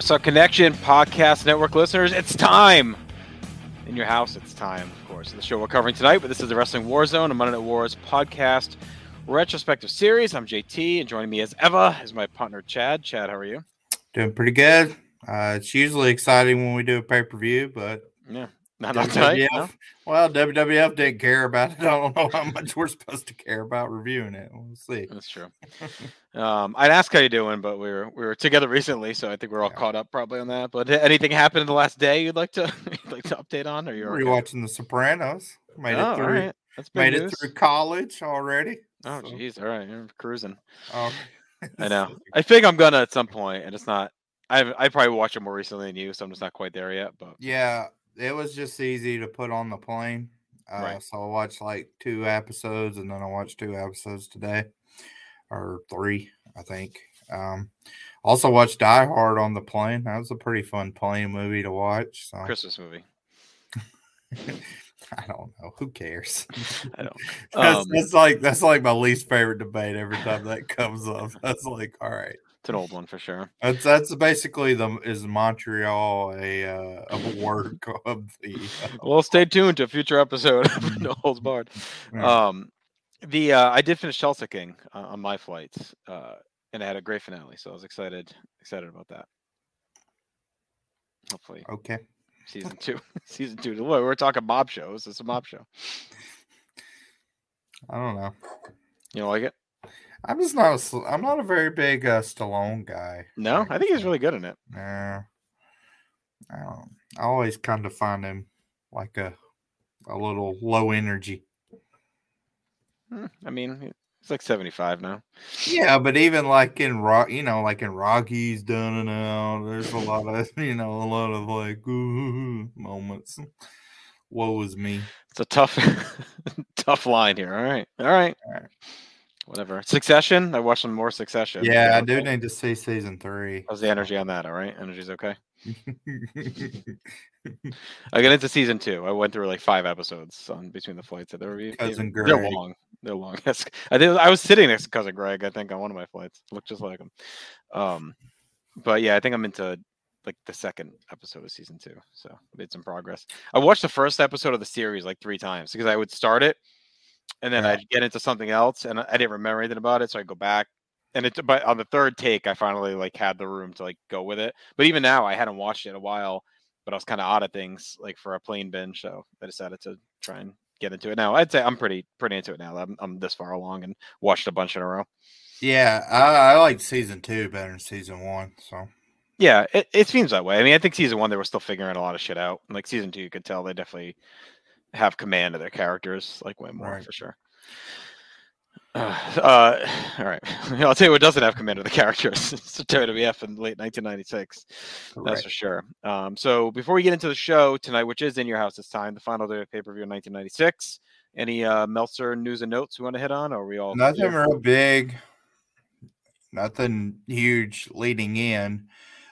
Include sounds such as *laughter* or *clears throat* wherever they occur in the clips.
So Connection Podcast Network listeners, it's time. In your house, it's time, of course. The show we're covering tonight, but this is the Wrestling War Zone, a Monday Night Wars podcast retrospective series. I'm JT, and joining me as ever is my partner Chad. Chad, how are you? Doing pretty good. Uh, it's usually exciting when we do a pay per view, but Yeah, not, tonight. no? well, WWF didn't care about it. *laughs* I don't know how much we're supposed to care about reviewing it. We'll see. That's true. *laughs* um, I'd ask how you doing, but we were we were together recently, so I think we're all Yeah. caught up probably on that. But anything happened in the last day you'd like to *laughs* you'd like to update on, or you're okay? Rewatching The Sopranos. Made Oh, it through. right. Made it through college already. Oh, so- jeez. All right, you're cruising. Oh, I know. I think I'm gonna at some point, and it's not. I've I probably watched it more recently than you, so I'm just not quite there yet. But Yeah, it was just easy to put on the plane. Uh, Right. So I watched like two episodes, and then I watched two episodes today, or three, I think. Um, also watched Die Hard on the plane. That was a pretty fun plane movie to watch. So Christmas movie. *laughs* I don't know. Who cares? *laughs* I don't. *laughs* that's, Um, that's like that's like my least favorite debate every time that comes up. That's like, all right. It's an old one for sure. That's that's basically the is Montreal a uh, a work of the uh, Well, stay tuned to a future episode of *laughs* No Holds Barred. Yeah. Um, the uh, I did finish Tulsa King uh, on my flights, uh, and I had a great finale, so I was excited excited about that. Hopefully, okay. season two, *laughs* season two. Look, we're talking mob shows. It's a mob show. I don't know. You don't like it? I'm just not a I'm not a very big uh, Stallone guy. No, I think he's really good in it. Nah. I don't. I always kind of find him like a a little low energy. Hmm, I mean, he's like seventy five now. Yeah, but even like in rock, you know, like in Rocky's done and out. There's a lot of *laughs* you know a lot of like ooh, moments. Woe is me. It's a tough, *laughs* tough line here. All right, all right, All right. Whatever. Succession. I watched some more Succession. Yeah, I Okay. do need to see season three. How's the energy on that? All right, energy's okay. *laughs* I got into season two. I went through like five episodes on between the flights that they were. Cousin Greg. They're long. They're long. *laughs* I did. I was sitting next to cousin Greg. I think on one of my flights. Looked just like him. Um, but yeah, I think I'm into like the second episode of season two. So made some progress. I watched the first episode of the series like three times because I would start it and then Yeah. I'd get into something else and I I didn't remember anything about it, so I'd go back. And it, but on the third take, I finally like had the room to like go with it. But even now, I hadn't watched it in a while, but I was kind of out of things like for a plane binge, so I decided to try and get into it now. I'd say I'm pretty pretty into it now. I'm, I'm this far along and watched a bunch in a row. yeah, I, I like season two better than season one. So Yeah, it, it seems that way. I mean, I think season one they were still figuring a lot of shit out. Like season two, you could tell they definitely have command of their characters, like way more Right. for sure. *sighs* Uh, uh, *sighs* all right, *laughs* I'll tell you what doesn't have command of the characters. *laughs* it's the WWF in late 1996. That's for sure. Um, so before we get into the show tonight, which is in your house this time, the final day of pay per view in 1996. Any uh, Meltzer news and notes we want to hit on? Or are we all nothing real big, nothing huge leading in.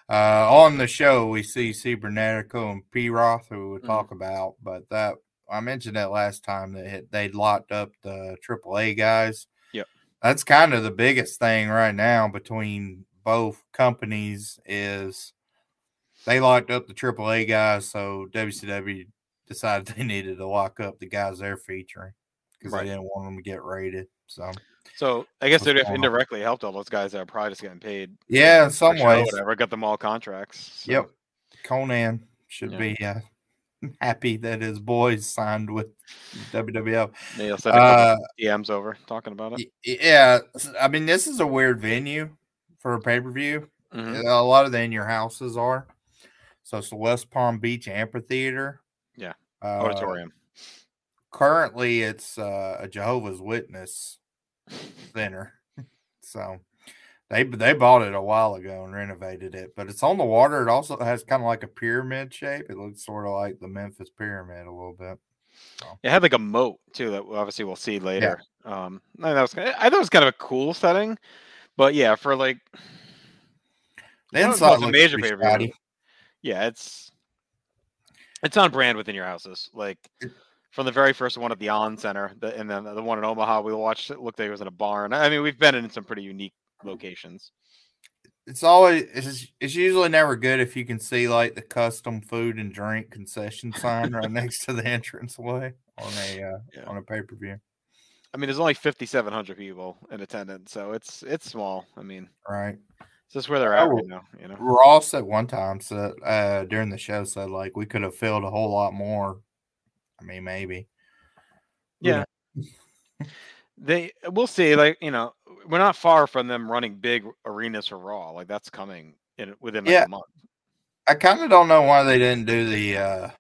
Uh, on the show, we see Cibernetico and Pierroth, who we Mhm. talk about, but that I mentioned that last time that they'd locked up the AAA guys. Yep. That's kind of the biggest thing right now between both companies is they locked up the AAA guys, so WCW decided *laughs* they needed to lock up the guys they're featuring because Right. they didn't want them to get rated. So So I guess it indirectly helped all those guys that are probably just getting paid. yeah, in some ways, whatever, got them all contracts. so- Yep. Konnan should Yeah. be uh, *laughs* happy that his boys signed with WWF. Maybe I'll send a couple Uh, DMs over talking about it. yeah, I mean this is a weird venue for a pay per view. Mhm. A lot of the in your houses are. So it's the West Palm Beach Amphitheater. Yeah, Uh, Auditorium. Currently, it's uh, a Jehovah's Witness *laughs* center. So they they bought it a while ago and renovated it, but it's on the water. It also has kind of like a pyramid shape. It looks sort of like the Memphis pyramid a little bit. It had like a moat too that obviously we'll see later. Um, I, that was I thought it was kind of a cool setting, but yeah, for like The inside was a major shoddy. yeah, it's it's on brand within your houses. Like from the very first one at the On Center, the, and then the one in Omaha we watched, it looked like it was in a barn. I mean, we've been in some pretty unique locations. It's always it's, it's usually never good if you can see like the custom food and drink concession sign right *laughs* next to the entranceway on a uh, Yeah. on a pay per view. I mean, there's only 5,700 people in attendance, so it's it's small. I mean, Right. it's just where they're at right now. You know, Ross at one time said uh during the show said like we could have filled a whole lot more. I mean, maybe. Yeah. *laughs* they we'll see. Like you know, we're not far from them running big arenas for Raw. Like that's coming in within like Yeah. a month. I kind of don't know why they didn't do the uh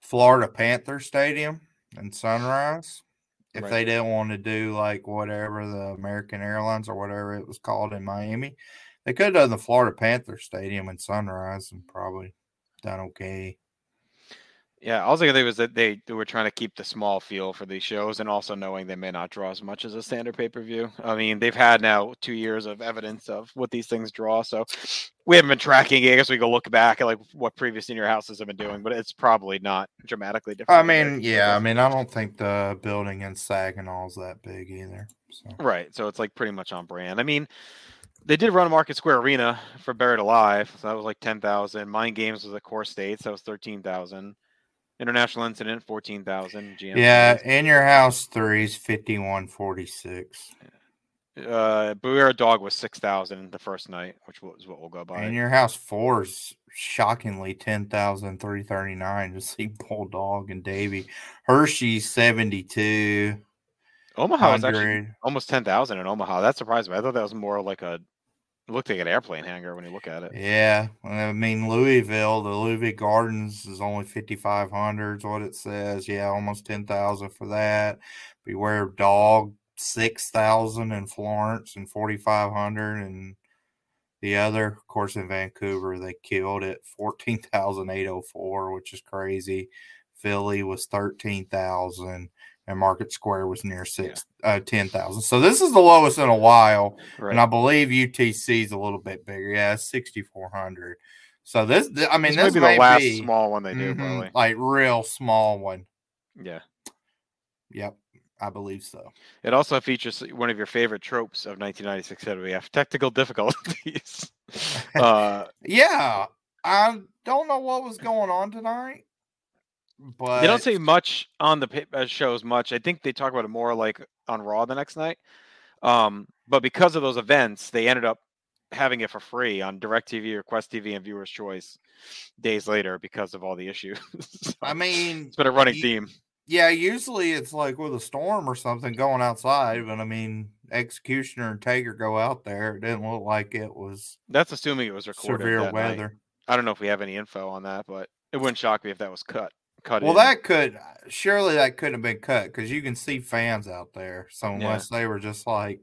Florida Panther Stadium in Sunrise. If Right. they didn't want to do like whatever the American Airlines or whatever it was called in Miami, they could have done the Florida Panther Stadium in Sunrise and probably done okay. Yeah, all I think was that they, they were trying to keep the small feel for these shows, and also knowing they may not draw as much as a standard pay per view. I mean, they've had now two years of evidence of what these things draw, so we haven't been tracking. it. I guess we go look back at like what previous senior houses have been doing, but it's probably not dramatically different. I mean, yeah, I mean, I don't think the building in Saginaw is that big either. So Right. So it's like pretty much on brand. I mean, they did run Market Square Arena for Buried Alive. So that was like 10,000. Mind Games was at CoreStates. That was 13,000. International Incident, 14,000. GM. yeah, in your house three is fifty one forty six. Uh, Beware Dog was 6,000 the first night, which was what we'll go by. In your house four is shockingly ten thousand three thirty nine to see Bulldog and Davy. Hershey seventy two Omaha was actually almost 10,000 in Omaha. That surprised me. I thought that was more like a, it looked like an airplane hangar when you look at it. Yeah, I mean Louisville, the Louisville Gardens is only fifty five hundred. What it says. Yeah, almost ten thousand for that. Beware of Dog six thousand in Florence and forty five hundred and the other, of course, in Vancouver they killed it fourteen thousand eight hundred four, which is crazy. Philly was thirteen thousand. And Market Square was near six, uh, ten thousand. So this is the lowest in a while. Right. And I believe UTC is a little bit bigger. Yeah, 6,400. So this, th- I mean, this, this, might be may the last be, small one they do, mhm, probably. like real small one. Yeah. Yep, I believe so. It also features one of your favorite tropes of 1996 WWF technical difficulties. *laughs* uh, *laughs* Yeah, I don't know what was going on tonight, but they don't say much on the uh, shows much. I think they talk about it more like on Raw the next night. Um, but because of those events, they ended up having it for free on DirecTV or Quest TV and Viewers Choice days later because of all the issues. *laughs* So I mean, it's been a running theme. yeah, usually it's like with a storm or something going outside, but I mean, Executioner and Taker go out there. It didn't look like it was That's assuming it was recorded. severe that night. weather. I don't know if we have any info on that, but it wouldn't shock me if that was cut. Cut. Well, in. that could surely that couldn't have been cut because you can see fans out there. So Yeah. unless they were just like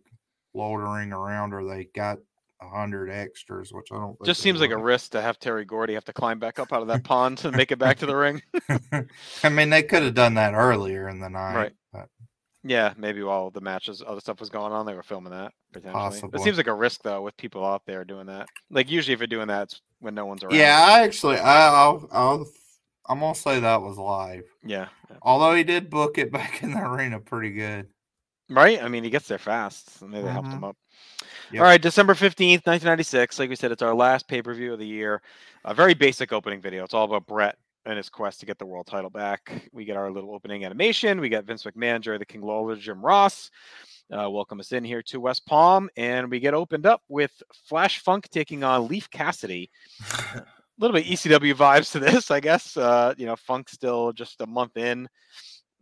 loitering around or they got a hundred extras, which I don't. just seems like a risk to have Terry Gordy have to climb back up out of that *laughs* pond to make it back to the ring. *laughs* I mean, they could have done that earlier in the night, Right. But Yeah, maybe while the matches, other stuff was going on, they were filming that potentially. It seems like a risk though with people out there doing that. Like usually, if you're doing that, it's when no one's around. yeah, I actually, I, I'll, I'll, I'm gonna say that was live. yeah. Although he did book it *laughs* back in the arena pretty good. right. I mean, he gets there fast, so maybe they helped him up. Yep. All right, December fifteenth, nineteen ninety six. Like we said, it's our last pay per view of the year. A very basic opening video. It's all about Bret and his quest to get the world title back. We get our little opening animation. We got Vince McMahon, Jerry the King Lawler, Jim Ross. Uh, welcome us in here to West Palm, and we get opened up with Flash Funk taking on Leaf Cassidy. *laughs* little bit ECW vibes to *laughs* this, I guess. Uh, you know, Funk still just a month in.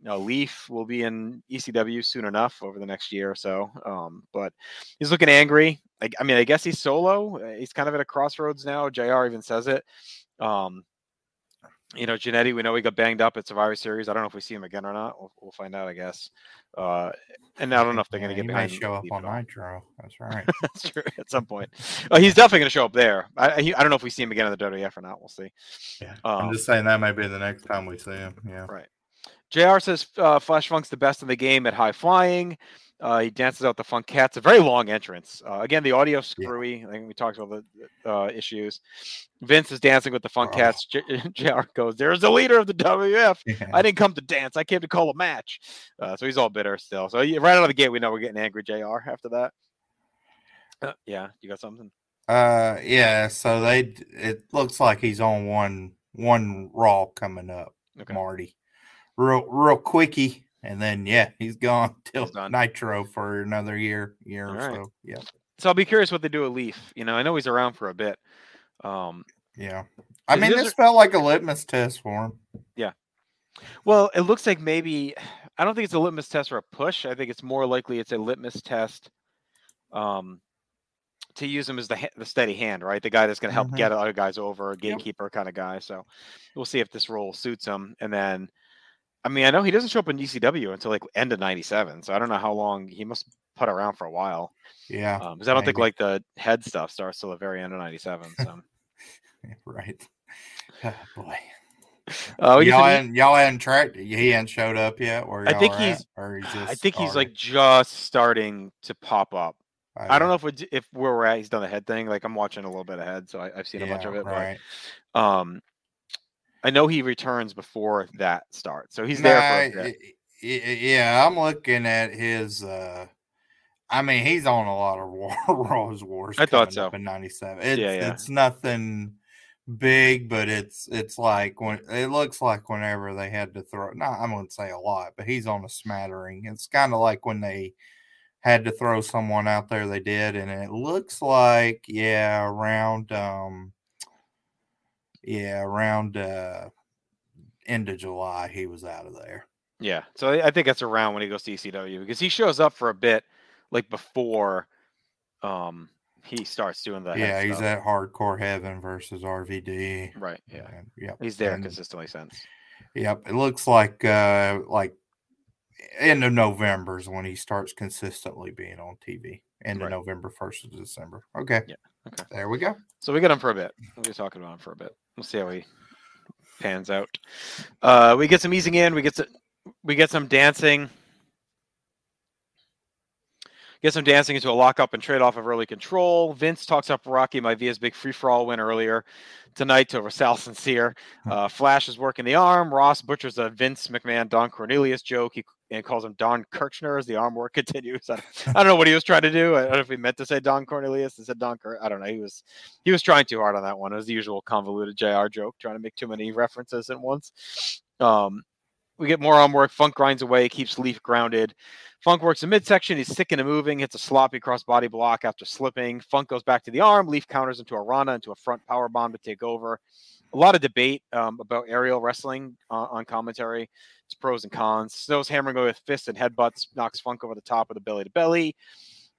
You know, Leaf will be in ECW soon enough over the next year or so. Um, but he's looking angry. I, I mean, I guess he's solo. Uh, He's kind of at a crossroads now. JR even says it. Um, you know, Jannetty, we know he got banged up at Survivor Series. I don't know if we see him again or not. We'll, we'll find out, I guess. Uh, and I don't know if they're going to get behind. show up on. Nitro. That's *laughs* right. That's true. At some point, oh, he's definitely going to show up there. I, he- I don't know if we see him again in the WWF or not. We'll see. Yeah. Um, I'm just saying that may be the next time we see him. Yeah. Right. Jr says uh, Flash Funk's the best in the game at high flying. Uh, he dances out the Funk Cats. A very long entrance. Uh, again, the audio screwy. I think we talked about the uh, issues. Vince is dancing with the Funk Oh. Cats. J- *laughs* JR goes, "There's the leader of the WF. Yeah. *laughs* I didn't come to dance. I came to call a match." Uh, so he's all bitter still. So yeah, right out of the gate, we know we're getting angry. JR after that. Uh, yeah, you got something? Uh, yeah. So they, it looks like he's on one one Raw coming up. Okay. Marty, real real quickie, and then yeah, he's gone *laughs* till He's done. Nitro for another year, year All or right. so. Yeah, So I'll be curious what they do with Leaf. You know, I know he's around for a bit. Um, yeah. I mean, this this a- felt like a litmus test for him. Yeah. Well, it looks like maybe I don't think it's a litmus test or a push. I think it's more likely it's a litmus test um, to use him as the the steady hand, right? The guy that's going to help Mhm. get other guys over, a gatekeeper kind of guy. So we'll see if this role suits him. And then, I mean, I know he doesn't show up in ECW until like end of '97, so I don't know how long he must put around for a while. Yeah, Because I don't think like the head stuff starts till the very end of '97. So *laughs* right. *sighs* Oh, boy. *laughs* uh, y'all, hadn't, y'all hadn't tracked. He hadn't showed up yet. Where I think he's- at, or he's I think he's like just starting to pop up. I Okay. don't know if we, if where we're at, he's done the head thing. Like I'm watching a little bit ahead, so I, I've seen a bunch of it. Right. But um, I know he returns before that starts, so he's there for a Nah, bit. y- y- yeah, I'm looking at his. uh I mean, he's on a lot of War, *laughs* Raw's Wars. I thought so. In '97, it's, yeah. it's nothing big, but it's it's like when it looks like whenever they had to throw. No, I'm gonna say a lot, but he's on a smattering. It's kind of like when they had to throw someone out there. They did, and it looks like yeah, around um, yeah, around uh, end of July, he was out of there. Yeah, so I, think that's around when he goes to ECW because he shows up for a bit, like before, um, he starts doing the head yeah, he's stuff. at Hardcore Heaven versus RVD. right. Yeah, and- yep. he's there and- consistently since. Yep. It looks like uh like end of November is when he starts consistently being on TV. End Right. of November, first of December. Okay. Yeah, okay. There we go. So we got him for a bit. We'll be talking about him for a bit. We'll see how he pans out. Uh, we get some easing in. We get some, we get some dancing. Get some dancing into a lockup and trade off of early control. Vince talks up Rocky my Maivia's big free for all win earlier tonight to Sal Sincere. Uh, Flash is working the arm. Ross butchers a Vince McMahon Don Cornelius joke. He and calls him Don Kirshner as the arm work *laughs* continues. I, I don't know what he was trying to do. I don't know if he meant to say Don Cornelius. He said Don I don't know. He was he was trying too hard on that one. It was the usual convoluted JR joke, trying to make too many references at once. Um, we get more arm work. Funk grinds away, keeps Leaf grounded. Funk works the midsection. He's sick and moving, hits a sloppy cross body block after slipping. Funk goes back to the arm. Leaf counters into a Rana, into a front power bomb to take over. A lot of debate um, about aerial wrestling uh, on commentary. It's pros and cons. Snow's hammering away with fists and headbutts, knocks Funk over the top with a belly to belly.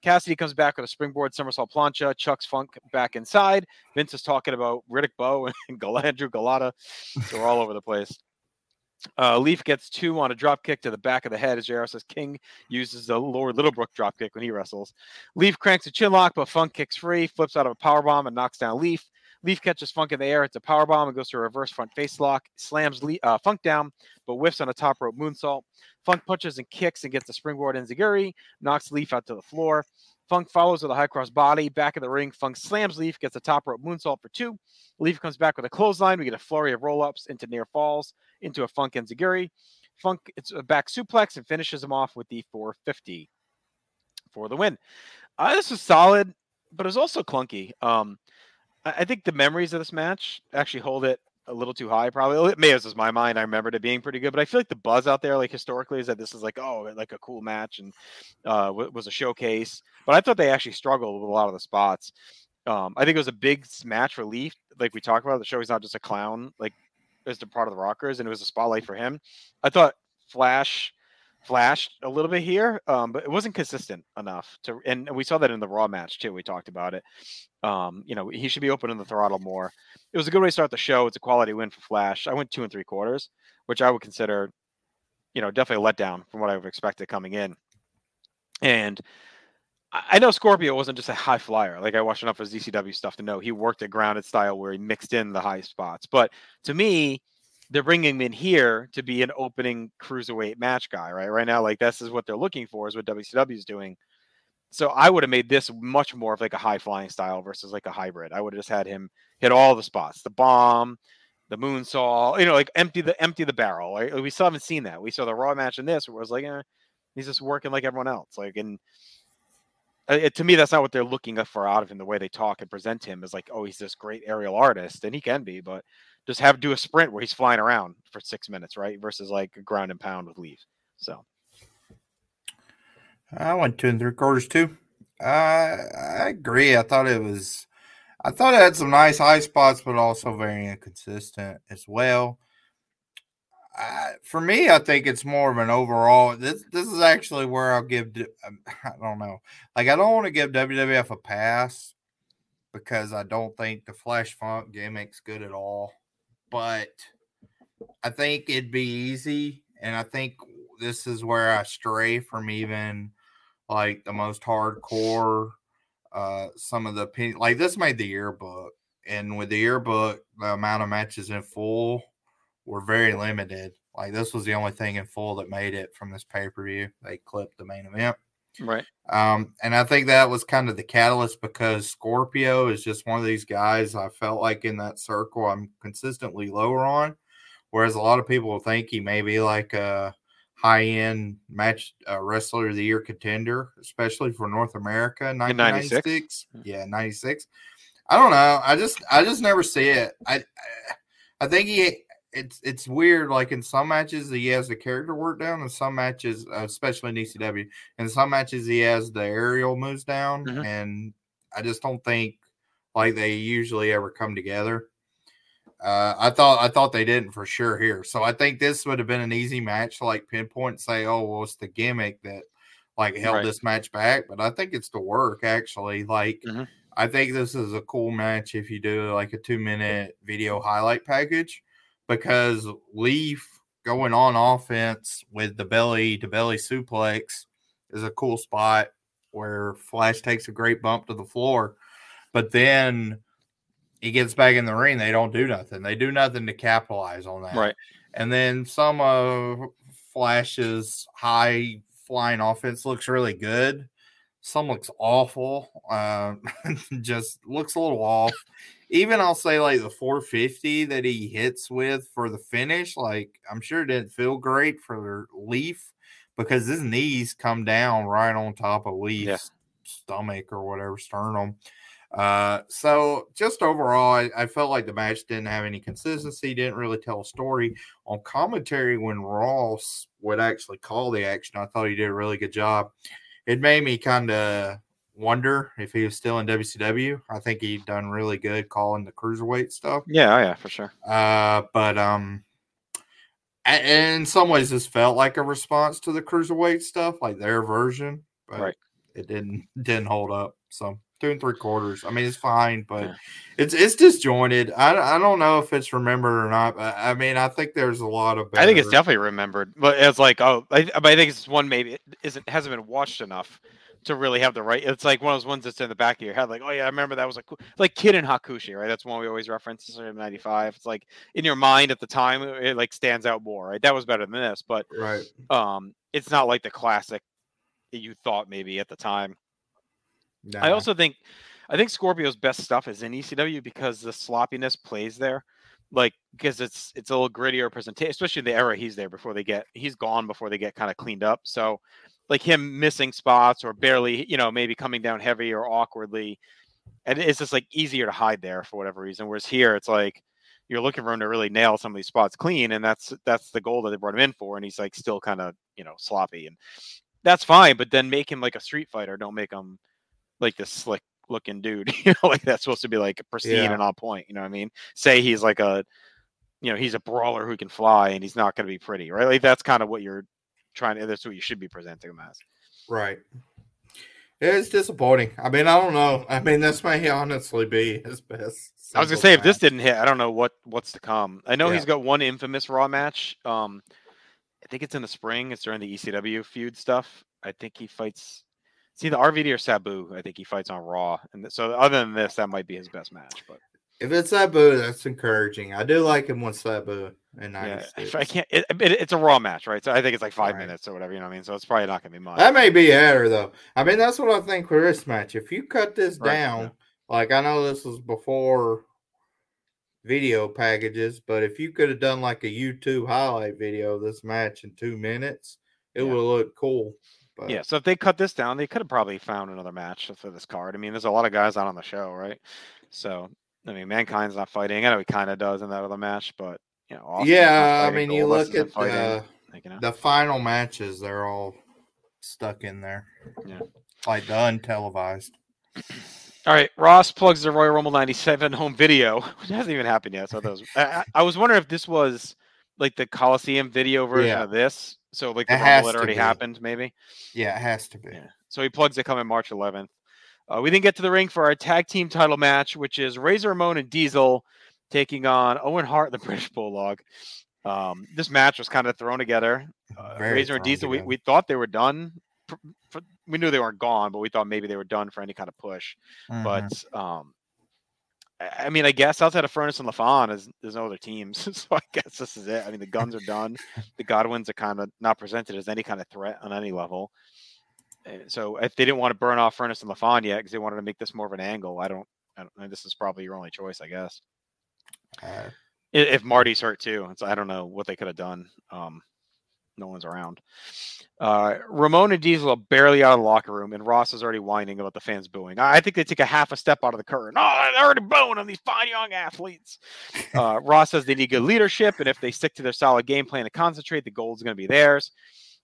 Cassidy comes back with a springboard somersault plancha, chucks Funk back inside. Vince is talking about Riddick Bowe *laughs* and Andrew Golota. So we're all over the place. Uh, Leaf gets two on a drop kick to the back of the head as JR says King uses the Lord Littlebrook drop kick when he wrestles. Leaf cranks a chin lock, but Funk kicks free, flips out of a power bomb and knocks down Leaf. Leaf catches Funk in the air. It's a power bomb and goes to a reverse front face lock. Slams Le- uh, Funk down, but whiffs on a top rope moonsault. Funk punches and kicks and gets the springboard enziguri, knocks Leaf out to the floor. Funk follows with a high cross body. Back of the ring, Funk slams Leaf, gets a top rope moonsault for two. Leaf comes back with a clothesline. We get a flurry of roll ups into near falls into a Funk enziguri. Funk it's a back suplex and finishes him off with the 450 for the win. Uh, this was solid, but it was also clunky. Um, I, I think the memories of this match actually hold it a little too high, probably. Maybe this is my mind. I remembered it being pretty good, but I feel like the buzz out there, like historically, is that this is like oh, like a cool match and uh, was a showcase. But I thought they actually struggled with a lot of the spots. Um, I think it was a big match relief, like we talked about. The show he's not just a clown, like as the part of the Rockers, and it was a spotlight for him. I thought Flash flashed a little bit here, um, but it wasn't consistent enough to. And we saw that in the Raw match too. We talked about it. Um, you know, he should be opening the throttle more. It was a good way to start the show. It's a quality win for Flash. I went two and three quarters, which I would consider, you know, definitely a letdown from what I would expected coming in. And I know Scorpio wasn't just a high flyer. Like I watched enough of his ECW stuff to know he worked a grounded style where he mixed in the high spots. But to me, they're bringing him in here to be an opening cruiserweight match guy, right? Right now, like this is what they're looking for, is what WCW is doing. So I would have made this much more of like a high flying style versus like a hybrid. I would have just had him hit all the spots, the bomb, the moonsault, you know, like empty the empty the barrel. Right? We still haven't seen that. We saw the raw match in this where it was like, eh, he's just working like everyone else. Like, and uh, it, to me, that's not what they're looking for out of him. The way they talk and present him is like, oh, he's this great aerial artist, and he can be, but just have to do a sprint where he's flying around for six minutes, right? Versus like a ground and pound with leaves. So I went two and three quarters too. Uh, I agree. I thought it was, I thought it had some nice high spots, but also very inconsistent as well. Uh, for me, I think it's more of an overall. This this is actually where I'll give. Um, *laughs* I don't know. Like I don't want to give WWF a pass because I don't think the Flash Funk gimmick's good at all but I think it'd be easy. And I think this is where I stray from even like the most hardcore. Uh, some of the like this made the yearbook, and with the yearbook, the amount of matches in full were very limited. Like this was the only thing in full that made it from this pay per view. They clipped the main event. Right. Um, and I think that was kind of the catalyst because Scorpio is just one of these guys I felt like in that circle I'm consistently lower on. Whereas a lot of people think he may be like a high end match uh, wrestler of the year contender, especially for North America in 1996. Yeah, 96. I don't know. I just I just never see it. I I think he it's it's weird. Like in some matches, he has the character work down, and some matches, uh, especially in ECW, in some matches he has the aerial moves down, mm-hmm. and I just don't think like they usually ever come together. Uh, I thought I thought they didn't for sure here, so I think this would have been an easy match to like pinpoint and say, oh, well, it's the gimmick that like held right. this match back, but I think it's the work actually. Like. Mm-hmm. I think this is a cool match if you do like a two minute video highlight package because Leaf going on offense with the belly to belly suplex is a cool spot where Flash takes a great bump to the floor, but then he gets back in the ring. They don't do nothing. They do nothing to capitalize on that. Right. And then some of Flash's high flying offense looks really good. Some looks awful. Uh, *laughs* just looks a little off even I'll say like the 450 that he hits with for the finish, like I'm sure it didn't feel great for Leaf because his knees come down right on top of Leaf's yeah. stomach or whatever sternum. Uh, so just overall, I, I, felt like the match didn't have any consistency, didn't really tell a story. On commentary, when Ross would actually call the action, I thought he did a really good job. It made me kind of wonder if he was still in WCW. I think he done really good calling the cruiserweight stuff. Yeah, oh yeah, for sure. Uh, but um, in some ways, this felt like a response to the cruiserweight stuff, like their version. But right. it didn't *laughs* didn't hold up. So two and three quarters. I mean, it's fine, but yeah. it's it's disjointed. I, I don't know if it's remembered or not. But I mean, I think there's a lot of. Better... I think it's definitely remembered, but it's like oh, I, I think it's one maybe it isn't hasn't been watched enough to really have the right. It's like one of those ones that's in the back of your head, like, oh yeah, I remember that was like like Kid and Hakushi, right? That's one we always reference in '95. It's like in your mind at the time, it like stands out more, right? That was better than this, but right, um, it's not like the classic that you thought maybe at the time. Nah. I also think, I think Scorpio's best stuff is in ECW because the sloppiness plays there like because it's it's a little grittier presentation, especially in the era he's there before they get he's gone before they get kind of cleaned up. So like him missing spots or barely, you know, maybe coming down heavy or awkwardly. And it's just like easier to hide there for whatever reason. Whereas here, it's like you're looking for him to really nail some of these spots clean, and that's that's the goal that they brought him in for. And he's like still kind of you know sloppy, and that's fine. But then make him like a street fighter. Don't make him like this slick looking dude. *laughs* You know, like that's supposed to be like pristine Yeah. and on point. You know what I mean? Say he's like a you know he's a brawler who can fly, and he's not going to be pretty, right? Like that's kind of what you're trying to. That's what you should be presenting him as. Right. It's disappointing. I mean, I don't know. I mean, this may honestly be his best. I was gonna say if this didn't hit, I don't know what what's to come. I know Yeah. he's got one infamous Raw match. Um, I think it's in the spring. It's during the ECW feud stuff. I think he fights. See the RVD or Sabu. I think he fights on Raw, and so other than this, that might be his best match. But If it's Sabu, that's encouraging. I do like him with Sabu in yeah, 96. I can't. It, it- it's a Raw match, right? So I think it's like five Right. minutes or whatever. You know what I mean? So it's probably not gonna be much. That may be better though. I mean, that's what I think for this match. If you cut this Right, down, yeah. like I know this was before video packages, but if you could have done like a YouTube highlight video of this match in two minutes, it Yeah. would look cool. But Yeah, so if they cut this down, they could have probably found another match for this card. I mean, there's a lot of guys out on the show, right? So, I mean, Mankind's not fighting. I know he kind of does in that other match, but you know, yeah, I mean, you look at the, like, you know. the final matches; they're all stuck in there. Yeah. like the untelevised. *clears throat* All right, Ross plugs the Royal Rumble '97 home video, *laughs* which hasn't even happened yet. So that was, I, I- I was wondering if this was like the Coliseum video version Yeah. of this. So like the It Rumble had already be. happened, maybe. Yeah, it has to be. Yeah. So he plugs it coming March 11th. Uh, we then get to the ring for our tag team title match, which is Razor Ramon and Diesel taking on Owen Hart, the *laughs* British Bulldog. Um, this match was kind of thrown together. Uh, Razor and Diesel, we, we thought they were done. For, for, we knew they weren't gone, but we thought maybe they were done for any kind of push. Mhm. But um, I mean, I guess outside of Furnas and LaFon, there's, there's no other teams. *laughs* so I guess this is it. I mean, the guns are done. *laughs* the Godwins are kind of not presented as any kind of threat on any level. Uh, So if they didn't want to burn off Furnas and LaFon yet because they wanted to make this more of an angle, I don't. I don't. This is probably your only choice, I guess. Uh, If Marty's hurt too, I don't know what they could have done. Um, no one's around. Uh, Ramon and Diesel are barely out of the locker room, and Ross is already whining about the fans booing. I think they take a half a step out of the curtain. Oh, they're already booing on these fine young athletes. Uh, Ross says they need good leadership, and if they stick to their solid game plan and concentrate, the gold is going to be theirs.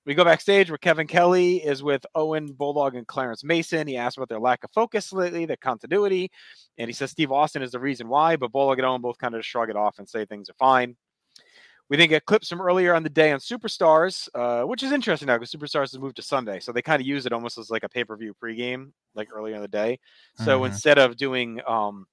We go backstage where Kevin Kelly is with Owen Bulldog and Clarence Mason. He asks about their lack of focus lately, their continuity, and he says Steve Austin is the reason why. But Bulldog and Owen both kind of shrug it off and say things are fine. We then get clips from earlier on the day on Superstars, uh, which is interesting now because Superstars has moved to Sunday, so they kind of use it almost as like a pay per view pregame, like earlier in the day. So Mhm. instead of doing, um,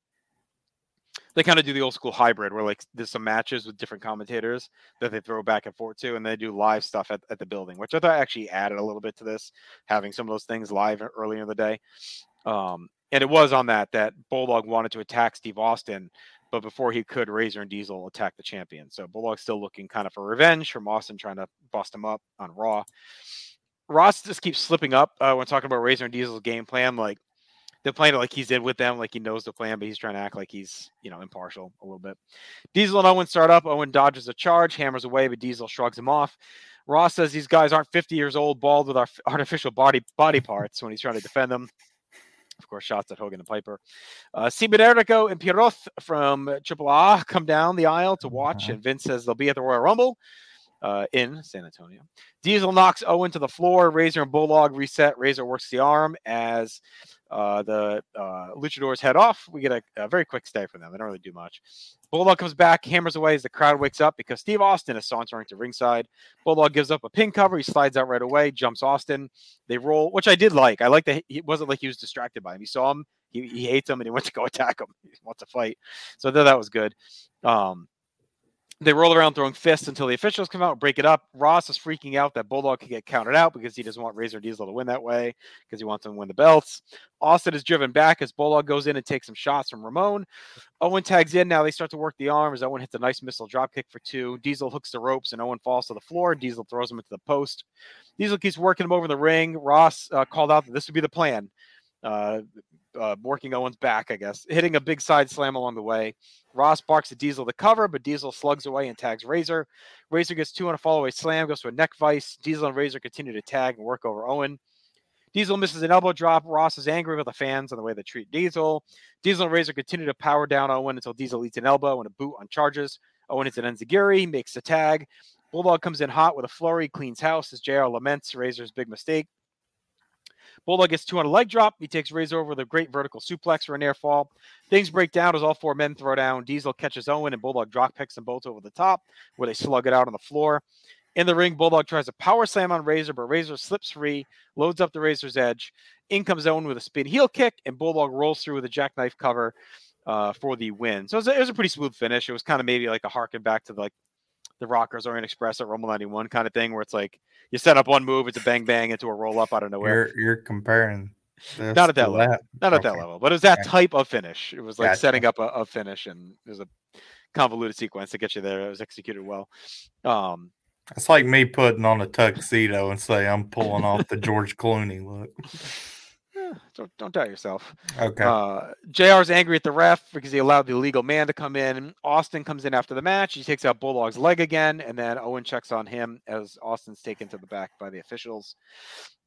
they kind of do the old school hybrid where like there's some matches with different commentators that they throw back and forth to, and they do live stuff at, at the building, which I thought actually added a little bit to this, having some of those things live earlier in the day. Um, and it was on that that Bulldog wanted to attack Steve Austin, but before he could, Razor and Diesel attack the champion. So Bulldog's still looking kind of for revenge from Austin trying to bust him up on Raw. Ross just keeps slipping up uh, when talking about Razor and Diesel's game plan. Like they're playing it like he's in with them, like he knows the plan, but he's trying to act like he's, you know, impartial a little bit. Diesel and Owen start up. Owen dodges a charge, hammers away, but Diesel shrugs him off. Ross says these guys aren't 50 years old, bald with our artificial body body parts when he's trying to defend them. Of course, shots at Hogan and Piper. Uh, Cibernetico and Pierroth from Triple A come down the aisle to watch, Mhm. and Vince says they'll be at the Royal Rumble uh, in San Antonio. Diesel knocks Owen to the floor. Razor and Bulldog reset. Razor works the arm as uh, the uh, luchadors head off. We get a, a very quick stay from them. They don't really do much. Bulldog comes back, hammers away as the crowd wakes up because Steve Austin is sauntering to ringside. Bulldog gives up a pin cover. He slides out right away, jumps Austin. They roll, which I did like. I like that he- wasn't like he was distracted by him. He saw him, he, he hates him, and he went to go *laughs* attack him. He wants to fight. So that was good. Um, they roll around throwing fists until the officials come out and break it up. Ross is freaking out that Bulldog could get counted out because he doesn't want Razor Diesel to win that way because he wants him to win the belts. Austin is driven back as Bulldog goes in and takes some shots from Ramon. Owen tags in. Now they start to work the arms. Owen hits a nice missile drop kick for two. Diesel hooks the ropes and Owen falls to the floor. Diesel throws him into the post. Diesel keeps working him over the ring. Ross uh, called out that this would be the plan. Uh, uh, working Owen's back, I guess, hitting a big side slam along the way. Ross barks at Diesel to cover, but Diesel slugs away and tags Razor. Razor gets two on a follow away slam, goes to a neck vice. Diesel and Razor continue to tag and work over Owen. Diesel misses an elbow drop. Ross is angry with the fans on the way they treat Diesel. Diesel and Razor continue to power down Owen until Diesel eats an elbow and a boot on charges. Owen hits an Enziguri, makes a tag. Bulldog comes in hot with a flurry, cleans house as JR laments Razor's big mistake. Bulldog gets two on a leg drop. He takes Razor over a great vertical suplex for an near fall. Things break down as all four men throw down. Diesel catches Owen and Bulldog drop picks them both over the top where they slug it out on the floor. In the ring, Bulldog tries a power slam on Razor, but Razor slips free, loads up the Razor's edge. In comes Owen with a spin heel kick, and Bulldog rolls through with a jackknife cover uh, for the win. So it was, a, it was, a, pretty smooth finish. It was kind of maybe like a harken back to the, like the Rockers Orient Express at Rumble 91 kind of thing, where it's like you set up one move, it's a bang bang into a roll up out of nowhere. You're, you're comparing. Not at that level. That. Not okay. at that level, but it was that type of finish. It was like gotcha. setting up a, a, finish, and it was a convoluted sequence to get you there. It was executed well. Um, it's like me putting on a tuxedo and say I'm pulling off the George Clooney look. *laughs* Eh, don't, don't doubt yourself. Okay. Uh, JR's angry at the ref because he allowed the illegal man to come in. Austin comes in after the match. He takes out Bulldog's leg again, and then Owen checks on him as Austin's taken to the back by the officials.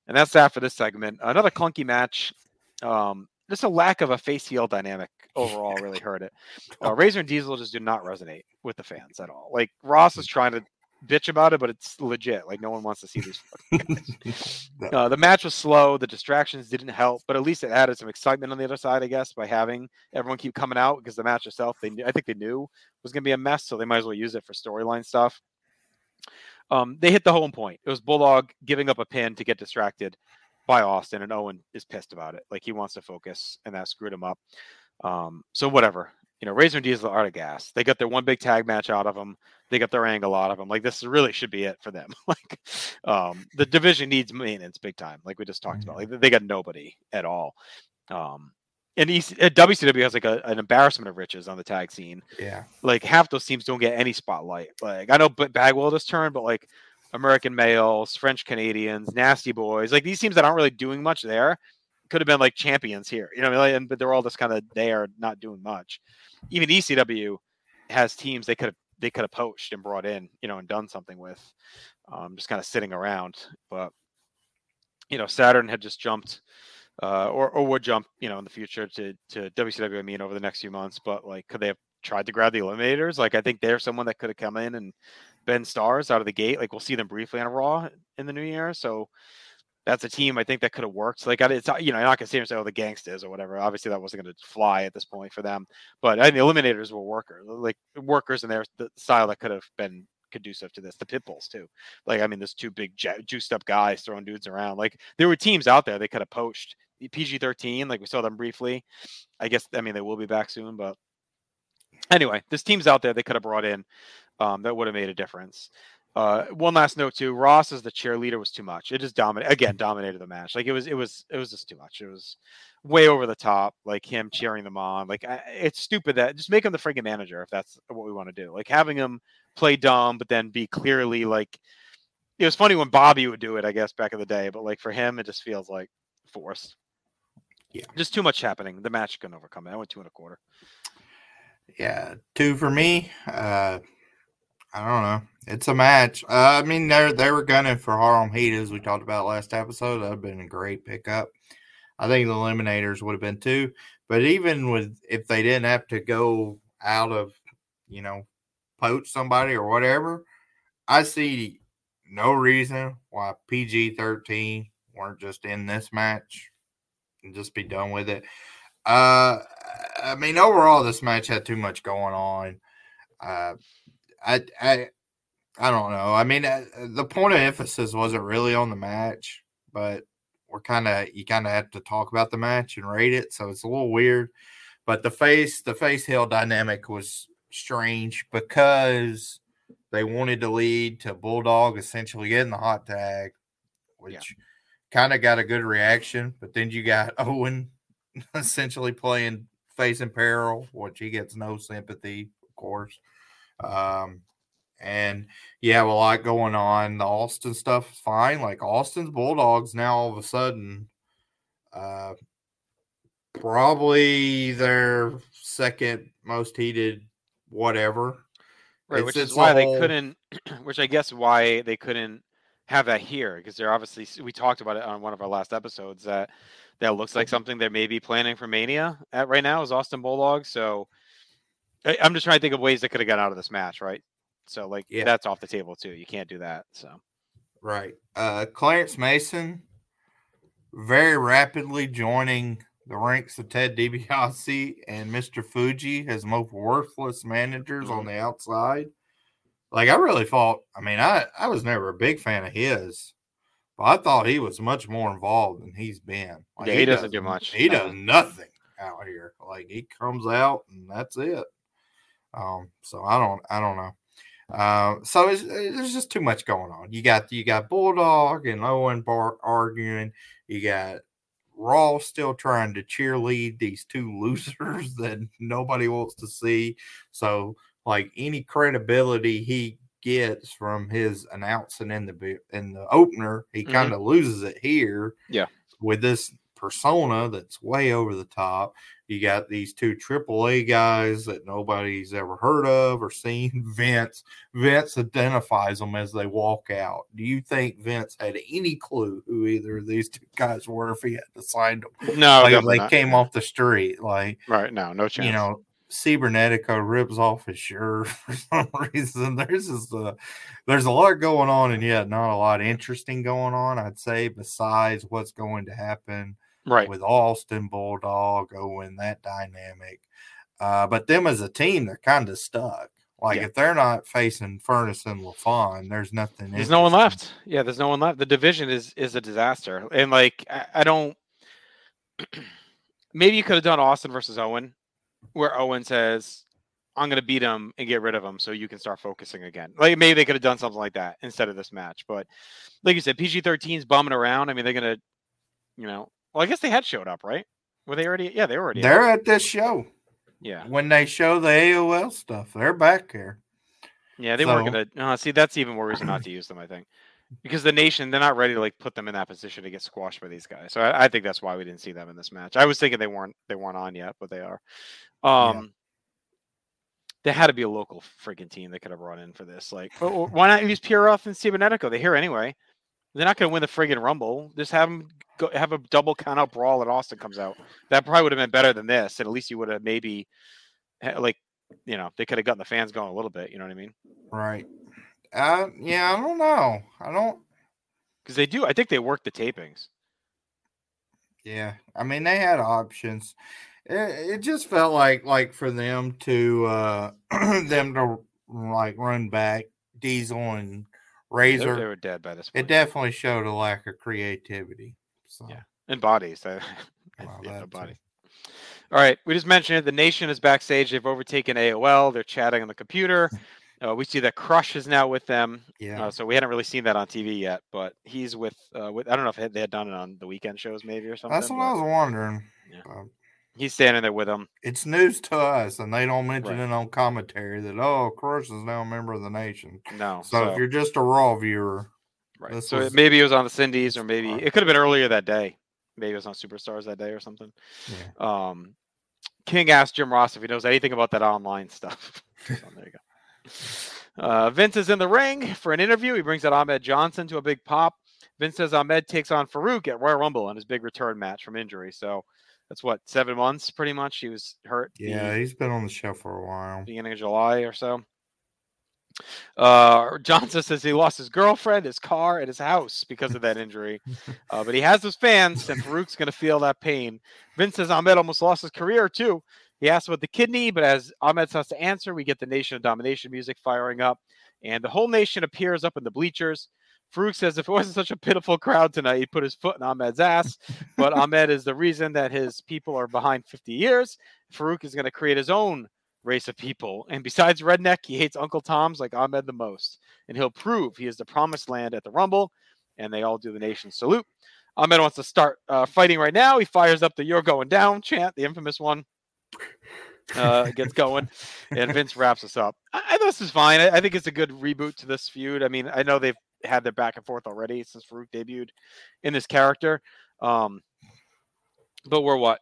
And that's that for this segment. Another clunky match. Um, just a lack of a face heel dynamic overall really hurt it. *laughs* Uh, Razor and Diesel just do not resonate with the fans at all. Like Ross is trying to bitch about it, but it's legit. Like no one wants to see these. *laughs* uh, the match was slow. The distractions didn't help, but at least it added some excitement on the other side, I guess, by having everyone keep coming out because the match itself, they I think they knew was going to be a mess, so they might as well use it for storyline stuff. Um, they hit the home point. It was Bulldog giving up a pin to get distracted by Austin, and Owen is pissed about it. Like he wants to focus, and that screwed him up. Um, so whatever you know, Razor and Diesel are the gas. They got their one big tag match out of them. They got their angle out of them. Like this really should be it for them. *laughs* like um, the division needs maintenance big time. Like we just talked about. Like they got nobody at all. Um, and EC, WCW has like a, an embarrassment of riches on the tag scene. Yeah. Like half those teams don't get any spotlight. Like I know Bagwell this turned, but like American males, French Canadians, Nasty Boys, like these teams that aren't really doing much there could have been like champions here. You know, and, but they're all just kind of there, not doing much even ECW has teams they could have they could have poached and brought in, you know, and done something with, um, just kind of sitting around. But you know, Saturn had just jumped, uh, or or would jump, you know, in the future to to WCW. I mean, over the next few months. But like, could they have tried to grab the Eliminators? Like, I think they're someone that could have come in and been stars out of the gate. Like, we'll see them briefly on Raw in the new year. So that's a team I think that could have worked. Like it's you know, I'm not gonna say and say oh the gangsters or whatever. Obviously that wasn't gonna fly at this point for them. But I mean, the eliminators were workers, like workers in their the style that could have been conducive to this. The pitbulls too. Like I mean, there's two big juiced up guys throwing dudes around. Like there were teams out there they could have poached. PG-13, like we saw them briefly. I guess I mean they will be back soon, but anyway, this team's out there they could have brought in um, that would have made a difference. Uh, one last note too: Ross as the cheerleader was too much. It just dominated again, dominated the match. Like it was, it was, it was just too much. It was way over the top. Like him cheering them on. Like I, it's stupid that just make him the freaking manager if that's what we want to do. Like having him play dumb, but then be clearly like. It was funny when Bobby would do it, I guess, back in the day. But like for him, it just feels like forced. Yeah, just too much happening. The match couldn't overcome it. I went two and a quarter. Yeah, two for me. Uh, I don't know. It's a match. Uh, I mean, they they were gunning for Harlem Heat as we talked about last episode. That'd been a great pickup. I think the Eliminators would have been too. But even with if they didn't have to go out of, you know, poach somebody or whatever, I see no reason why PG thirteen weren't just in this match and just be done with it. Uh, I mean, overall, this match had too much going on. Uh, I, I, I don't know. I mean, uh, the point of emphasis wasn't really on the match, but we're kind of you kind of have to talk about the match and rate it, so it's a little weird. But the face the face heel dynamic was strange because they wanted to lead to Bulldog essentially getting the hot tag, which yeah. kind of got a good reaction. But then you got *laughs* Owen essentially playing face in peril, which he gets no sympathy, of course. Um, and yeah, a lot going on. The Austin stuff is fine. Like Austin's Bulldogs now all of a sudden, uh, probably their second most heated whatever. Right, it's, which is why whole... they couldn't. *clears throat* Which I guess why they couldn't have that here because they're obviously we talked about it on one of our last episodes that that looks like something they may be planning for Mania at right now is Austin Bulldog. So I, I'm just trying to think of ways that could have got out of this match, right? So like Yeah. that's off the table too. You can't do that. So Right. Uh, Clarence Mason very rapidly joining the ranks of Ted DiBiase and Mr. Fuji as most worthless managers on the outside. Like I really thought, I mean, I, I was never a big fan of his, but I thought he was much more involved than he's been. Like, Yeah, he doesn't do much. He does nothing out here. Like he comes out and that's it. Um, so I don't I don't know. Uh, so it's, there's just too much going on. You got you got Bulldog and Owen Bar arguing. You got Raw still trying to cheerlead these two *laughs* losers that nobody wants to see. So like any credibility he gets from his announcing in the in the opener, he Mhm. kind of loses it here. Yeah. with this persona that's way over the top. You got these two AAA guys that nobody's ever heard of or seen. *laughs* Vince, Vince identifies them as they walk out. Do you think Vince had any clue who either of these two guys were if he had to sign them? no, like they not. came off the street, like right. No, no chance. you know, Cibernetico rips off his shirt *laughs* for some reason. There's just a there's a lot going on, and yet not a lot interesting going on. I'd say besides what's going to happen right. with Austin Bulldog, Owen, that dynamic. Uh, but them as a team, they're kind of stuck. Like Yeah. if they're not facing Furnas and LaFon, there's nothing. There's no one left. Yeah, there's no one left. The division is is a disaster, and like I, I don't. *clears throat* Maybe you could have done Austin versus Owen, where Owen says, "I'm going to beat him and get rid of him, so you can start focusing again." Like maybe they could have done something like that instead of this match. But like you said, PG-13 is bumming around. I mean, they're going to, you know, well, I guess they had showed up, right? Were they already? Yeah, they were already. They're at this show Yeah, when they show the AOL stuff. They're back here. yeah, they weren't going to. Uh, see, that's even more reason not to use them. I think. because the nation they're not ready to like put them in that position to get squashed by these guys. So I, I think that's why we didn't see them in this match. I was thinking they weren't they weren't on yet, but they are. Um there had to be a local freaking team that could have run in for this. Like, wh- wh- why not use Pierroth and Cibernetico? They're here anyway. They're not going to win the friggin' Rumble. Just have them go, have a double count out brawl and Austin comes out. That probably would have been better than this. And at least you would have maybe, like, you know, they could have gotten the fans going a little bit. You know what I mean? Right. Uh, yeah, I don't know. I don't. Because they do. I think they work the tapings. Yeah, I mean they had options. It, it just felt like like for them to uh *clears throat* them to like run back Diesel and Razor. they were dead by this point. it definitely showed a lack of creativity. So Yeah. and bodies. I- *laughs* Well, yeah, no that too. body. All right, we just mentioned it. The Nation is backstage. They've overtaken AOL. They're chatting on the computer. *laughs* Uh, we see that Crush is now with them. yeah, Uh, so we hadn't really seen that on TV yet, but he's with. Uh, with I don't know if they had done it on the weekend shows, maybe or something. that's what but I was wondering. Yeah. He's standing there with them. it's news to us, and they don't mention Right. it on commentary that oh, is now a member of the nation. No, So, so, if you're just a Raw viewer, right. so was- maybe it was on the Cindy's, or maybe it could have been earlier that day. Maybe it was on Superstars that day or something. yeah, Um, King asked Jim Ross if he knows anything about that online stuff. *laughs* so there you go. Uh, Vince is in the ring for an interview. He brings out Ahmed Johnson to a big pop. Vince says Ahmed takes on Farouk at Royal Rumble in his big return match from injury. So that's what seven months, pretty much. He was hurt. the yeah, he's been on the show for a while. beginning of July or so. Uh, *laughs* Johnson says he lost his girlfriend, his car, and his house because of that injury. *laughs* Uh, but he has his fans, and Farouk's going to feel that pain. Vince says Ahmed almost lost his career too. He asked about the kidney, but as Ahmed starts to answer, we get the Nation of Domination music firing up, and the whole nation appears up in the bleachers. Farouk says if it wasn't such a pitiful crowd tonight, he'd put his foot in Ahmed's ass. But *laughs* Ahmed is the reason that his people are behind 50 years. Farouk is going to create his own race of people. And besides Redneck, he hates Uncle Tom's like Ahmed the most. And he'll prove he is the promised land at the Rumble. And they all do the nation salute. Ahmed wants to start uh, fighting right now. He fires up the You're Going Down chant, the infamous one. Uh, gets going, and Vince wraps us up. I, I this is fine. I, I think it's a good reboot to this feud. I mean, I know they've had their back and forth already since Farouk debuted in this character. Um, but we're what,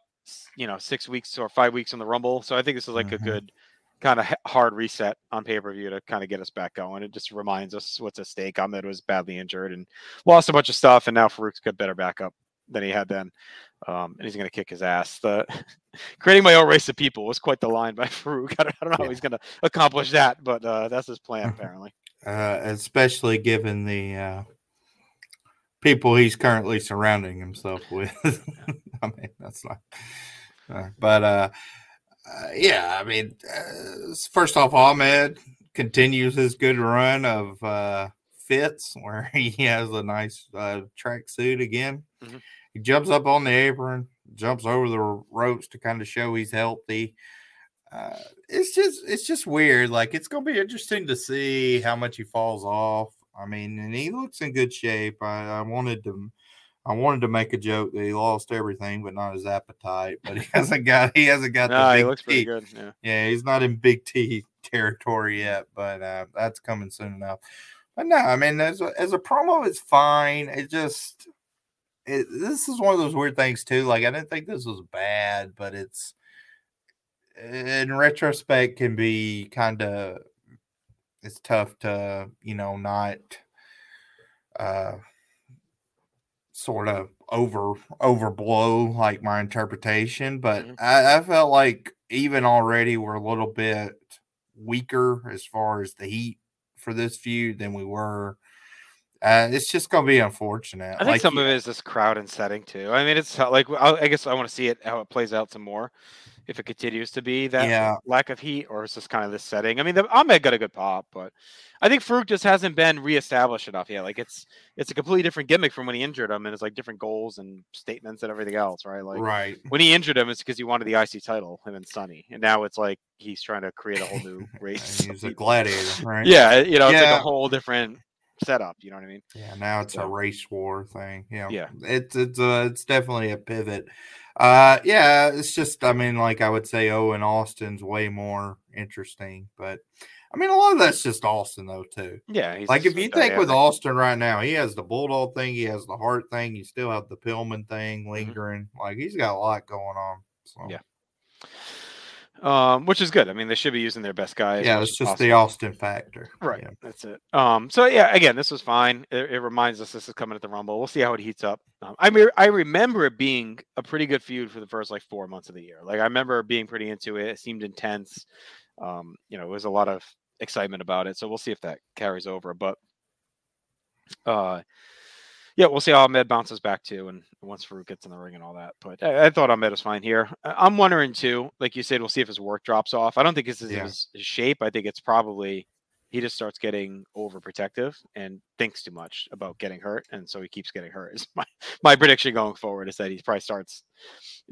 you know, six weeks or five weeks in the Rumble. So I think this is like a Mhm. good kind of hard reset on pay per view to kind of get us back going. It just reminds us what's at stake. Ahmed was badly injured and lost a bunch of stuff, and now Farouk's got better backup than he had then. Um, and he's going to kick his ass. The *laughs* creating my own race of people was quite the line by *laughs* Farouk. I don't, I don't know how he's going to accomplish that, but uh, that's his plan apparently. Uh, especially given the uh, people he's currently surrounding himself *laughs* with. I mean, that's not. Uh, but uh, uh, yeah, I mean, uh, first off, Ahmed continues his good run of uh, fits where *laughs* he has a nice uh, track suit again. Mhm. He jumps up on the apron, jumps over the ropes to kind of show he's healthy. Uh, it's just it's just weird. Like it's gonna be interesting to see how much he falls off. I mean, and he looks in good shape. I, I wanted to I wanted to make a joke that he lost everything, but not his appetite. But he *laughs* hasn't got he hasn't got No, the he looks pretty T. good. Yeah. Yeah, he's not in big T *laughs* territory yet, but uh, that's coming soon enough. But no, I mean, as a, as a promo, it's fine. It just it, this is one of those weird things too. Like I didn't think this was bad, but it's in retrospect can be kind of it's tough to you know not uh sort of over overblow like my interpretation but Mhm. I, I felt like even already we're a little bit weaker as far as the heat for this feud than we were uh, it's just gonna be unfortunate I think like some of it is this crowd and setting too. I mean, it's like I I guess I want to see it how it plays out some more. If it continues to be that Yeah. lack of heat, or is this kind of this setting? I mean, the Ahmed got a good pop, but I think Farouk just hasn't been reestablished enough yet. Like it's it's a completely different gimmick from when he injured him, and it's like different goals and statements and everything else, right? Like right when he injured him, it's because he wanted the IC title, him and Sunny, and now it's like he's trying to create a whole new *laughs* race. He's a gladiator right Yeah, you know, it's like a whole different setup. You know what I mean? Yeah, now it's a race war thing. Yeah, Yeah. it's it's uh it's definitely a pivot. Uh, yeah, it's just I mean, like I would say, Owen Austin's way more interesting, but I mean, a lot of that's just Austin though too. Yeah, he's Like if you think with. Austin right now, he has the bulldog thing, he has the Hart thing, you still have the Pillman thing lingering. Like he's got a lot going on. So Mm-hmm. Yeah. Um, which is good. I mean, they should be using their best guys. yeah, it's just the. Austin factor. Right, Yeah. that's it. Um, so yeah, again, this was fine. It, it reminds us this is coming at the Rumble. We'll see how it heats up. Um, I mean, I remember it being a pretty good feud for the first like four months of the year. Like I remember being pretty into it. It seemed intense. Um, you know, it was a lot of excitement about it. So we'll see if that carries over. But uh, yeah, we'll see how Ahmed bounces back too, and once Farouk gets in the ring and all that. But I, I thought Ahmed was fine here. I'm wondering too, like you said, we'll see if his work drops off. I don't think this is Yeah. his, his shape. I think it's probably he just starts getting overprotective and thinks too much about getting hurt, and so he keeps getting hurt. Is *laughs* my my prediction going forward is that he probably starts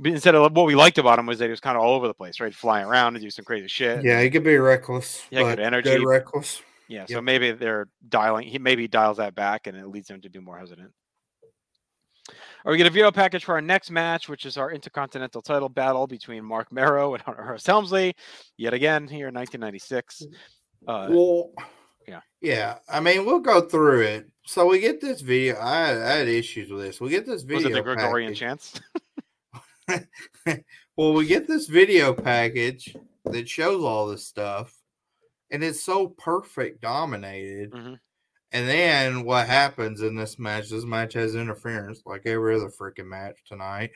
instead of what we liked about him was that he was kind of all over the place, right? Flying around and do some crazy shit. Yeah, he could be reckless. Yeah, good energy. Good reckless. Yeah, so Yep. maybe they're dialing. He maybe dials that back, and it leads him to be more hesitant. Are we get a video package for our next match, which is our Intercontinental Title battle between Marc Mero and Hunter Hearst Helmsley, yet again here in 1996. Uh, well, yeah. yeah. I mean, we'll go through it. So we get this video. I, I had issues with this. We get this video. was it the Gregorian package. chants? *laughs* *laughs* well, we get this video package that shows all this stuff, and it's so perfect dominated. Mhm. And then what happens in this match? This match has interference, like every other freaking match tonight.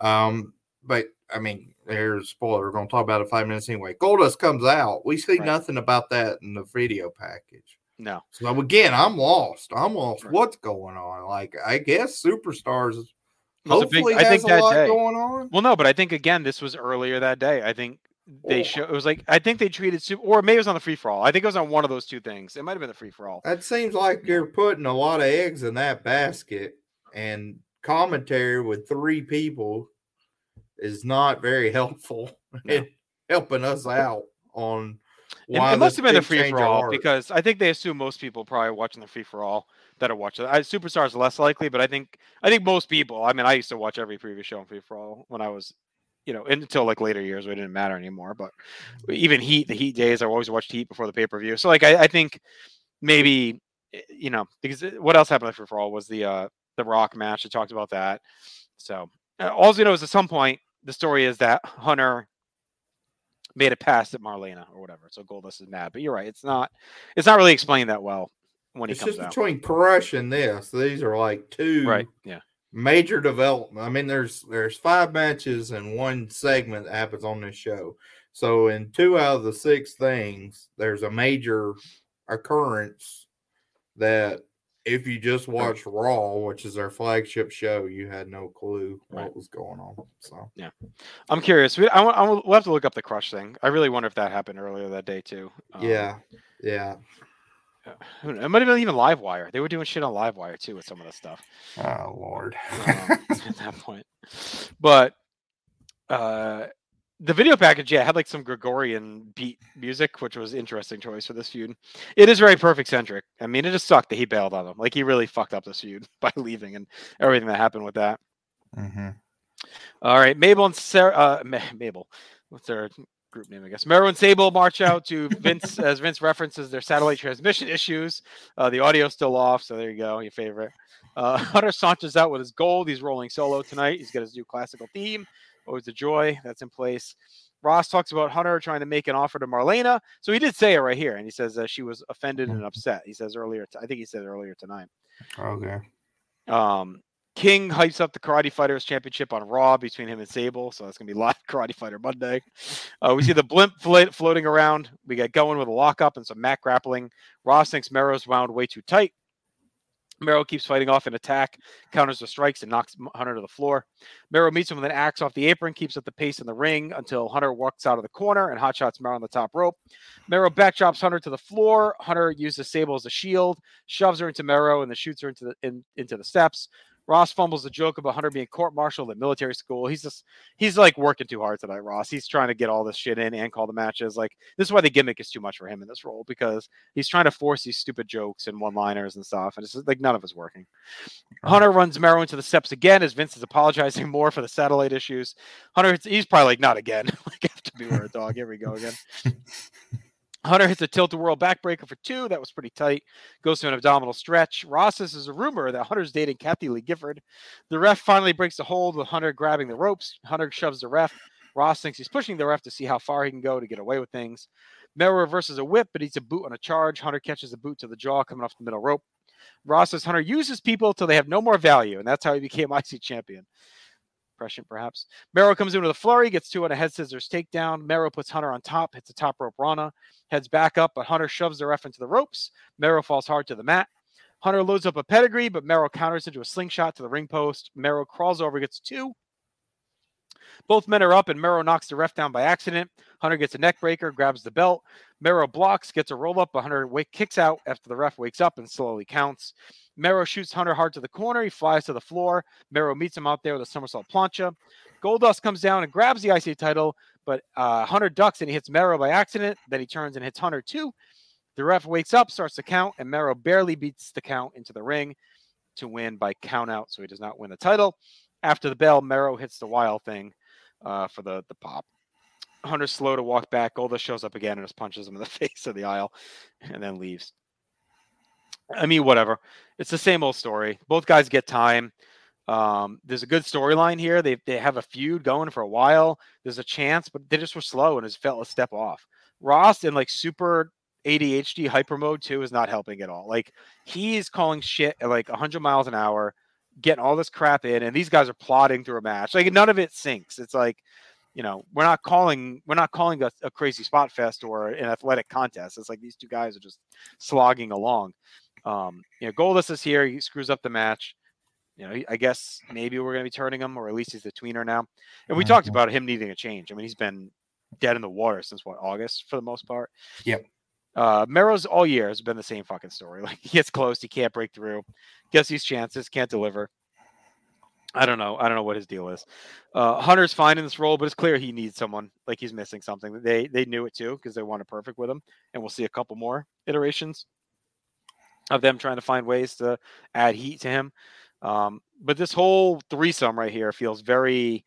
Um, but I mean, there's a spoiler. We're gonna talk about it five minutes anyway. Goldust comes out. We see Right. nothing about that in the video package. No. So again, I'm lost. I'm lost. Right. What's going on? Like, I guess superstars a big- hopefully I has think a that lot day. going on. Well, no, but I think again, this was earlier that day. I think they Oh. show it was like I think they treated super, or maybe it was on the free for all. I think it was on one of those two things. It might have been the free for all. That seems like you're putting a lot of eggs in that basket, and commentary with three people is not very helpful No. in helping us out on It, why it must have been the free for all because I think they assume most people probably watching the free for all that are watching. I, Superstars less likely, but I think I think most people. I mean, I used to watch every previous show on free for all when I was, you know, until like later years, where it didn't matter anymore. But even Heat, the Heat days, I always watched Heat before the pay per view. So like, I, I think maybe eh, you know because what else happened for all was the uh the Rock match. I talked about that. So uh, all you know is at some point the story is that Hunter made a pass at Marlena or whatever. So Goldust is mad. But you're right. It's not. It's not really explained that well when he It's comes just out. between Paresh and this. These are like two Right. Yeah. Major development. I mean, there's there's five matches and one segment that happens on this show. So in two out of the six things, there's a major occurrence that if you just watched Raw, which is our flagship show, you had no clue what Right. was going on. So yeah, I'm curious. We, I. I we'll have to look up the crush thing. I really wonder if that happened earlier that day too. Um, yeah, yeah. It might have been even Livewire. They were doing shit on Livewire too with some of the stuff. Oh Lord. um, at that point. But uh, the video package, yeah, had like some Gregorian beat music, which was interesting choice for this feud. It is very perfect centric. I mean, it just sucked that he bailed on them. Like he really fucked up this feud *laughs* by leaving and everything that happened with that. hmm All right, Mabel and Sarah, uh, Ma- Mabel, what's their group name? I guess and Sable march out to *laughs* Vince as Vince references their satellite transmission issues. Uh, the audio's still off, so there you go, your favorite. Uh, *laughs* Hunter Sanchez out with his gold. He's rolling solo tonight. He's got his new classical theme. Always a joy that's in place. Ross talks about Hunter trying to make an offer to Marlena. So he did say it right here, and he says that she was offended and upset. He says earlier, t- I think he said earlier tonight. Okay. Um, King hypes up the Karate Fighters Championship on Raw between him and Sable, so that's gonna be *laughs* live Karate Fighter Monday. Uh, we see the blimp float, floating around. We get going with a lockup and some mat grappling. Ross thinks Mero's wound way too tight. Mero keeps fighting off an attack, counters the strikes, and knocks Hunter to the floor. Mero meets him with an axe off the apron, keeps up the pace in the ring until Hunter walks out of the corner and hotshots Mero on the top rope. Mero backdrops Hunter to the floor. Hunter uses Sable as a shield, shoves her into Mero, and then shoots her into the in, into the steps. Ross fumbles the joke about Hunter being court-martialed at military school. He's just he's like working too hard tonight, Ross. He's trying to get all this shit in and call the matches. Like this is why the gimmick is too much for him in this role because he's trying to force these stupid jokes and one-liners and stuff, and it's just, like none of it's working. Uh-huh. Hunter runs Mero into the steps again as Vince is apologizing more for the satellite issues. Hunter, he's probably like, not again. *laughs* like after beware a dog. Here we go again. *laughs* Hunter hits a tilt a whirl backbreaker for two. That was pretty tight. Goes to an abdominal stretch. Ross says there's a rumor that Hunter's dating Kathie Lee Gifford. The ref finally breaks the hold with Hunter grabbing the ropes. Hunter shoves the ref. Ross thinks he's pushing the ref to see how far he can go to get away with things. Mero reverses a whip, but eats a boot on a charge. Hunter catches a boot to the jaw coming off the middle rope. Ross says Hunter uses people till they have no more value, and that's how he became *laughs* IC champion. Perhaps. Mero comes in with a flurry, gets two on a head scissors takedown. Mero puts Hunter on top, hits a top rope Rana, heads back up, but Hunter shoves the ref into the ropes. Mero falls hard to the mat. Hunter loads up a pedigree, but Mero counters into a slingshot to the ring post. Mero crawls over, gets two. Both men are up, and Mero knocks the ref down by accident. Hunter gets a neck breaker, grabs the belt. Mero blocks, gets a roll up, Hunter wake, kicks out after the ref wakes up and slowly counts. Mero shoots Hunter hard to the corner. He flies to the floor. Mero meets him out there with a somersault plancha. Goldust comes down and grabs the IC title, but uh, Hunter ducks and he hits Mero by accident. Then he turns and hits Hunter too. The ref wakes up, starts to count, and Mero barely beats the count into the ring to win by count out, so he does not win the title. After the bell, Mero hits the wild thing uh, for the, the pop. Hunter's slow to walk back. Goldust shows up again and just punches him in the *laughs* face of the aisle and then leaves. I mean, whatever. It's the same old story. Both guys get time. Um, there's a good storyline here. They they have a feud going for a while. There's a chance, but they just were slow and just felt a step off. Ross in like super ADHD hyper mode too is not helping at all. Like he's calling shit at like 100 miles an hour, getting all this crap in, and these guys are plotting through a match. Like none of it sinks. It's like, you know, we're not calling we're not calling a, a crazy spot fest or an athletic contest. It's like these two guys are just slogging along. Um, you know, Goldust is here. He screws up the match. You know, I guess maybe we're going to be turning him, or at least he's the tweener now. And we talked about him needing a change. I mean, he's been dead in the water since what August for the most part. Yep. Uh, Mero's all year has been the same fucking story. *laughs* Like he gets close, he can't break through, gets these chances, can't deliver. I don't know. I don't know what his deal is. Uh, Hunter's fine in this role, but it's clear he needs someone. Like he's missing something. They they knew it too because they wanted perfect with him, and we'll see a couple more iterations of them trying to find ways to add heat to him. Um, but this whole threesome right here feels very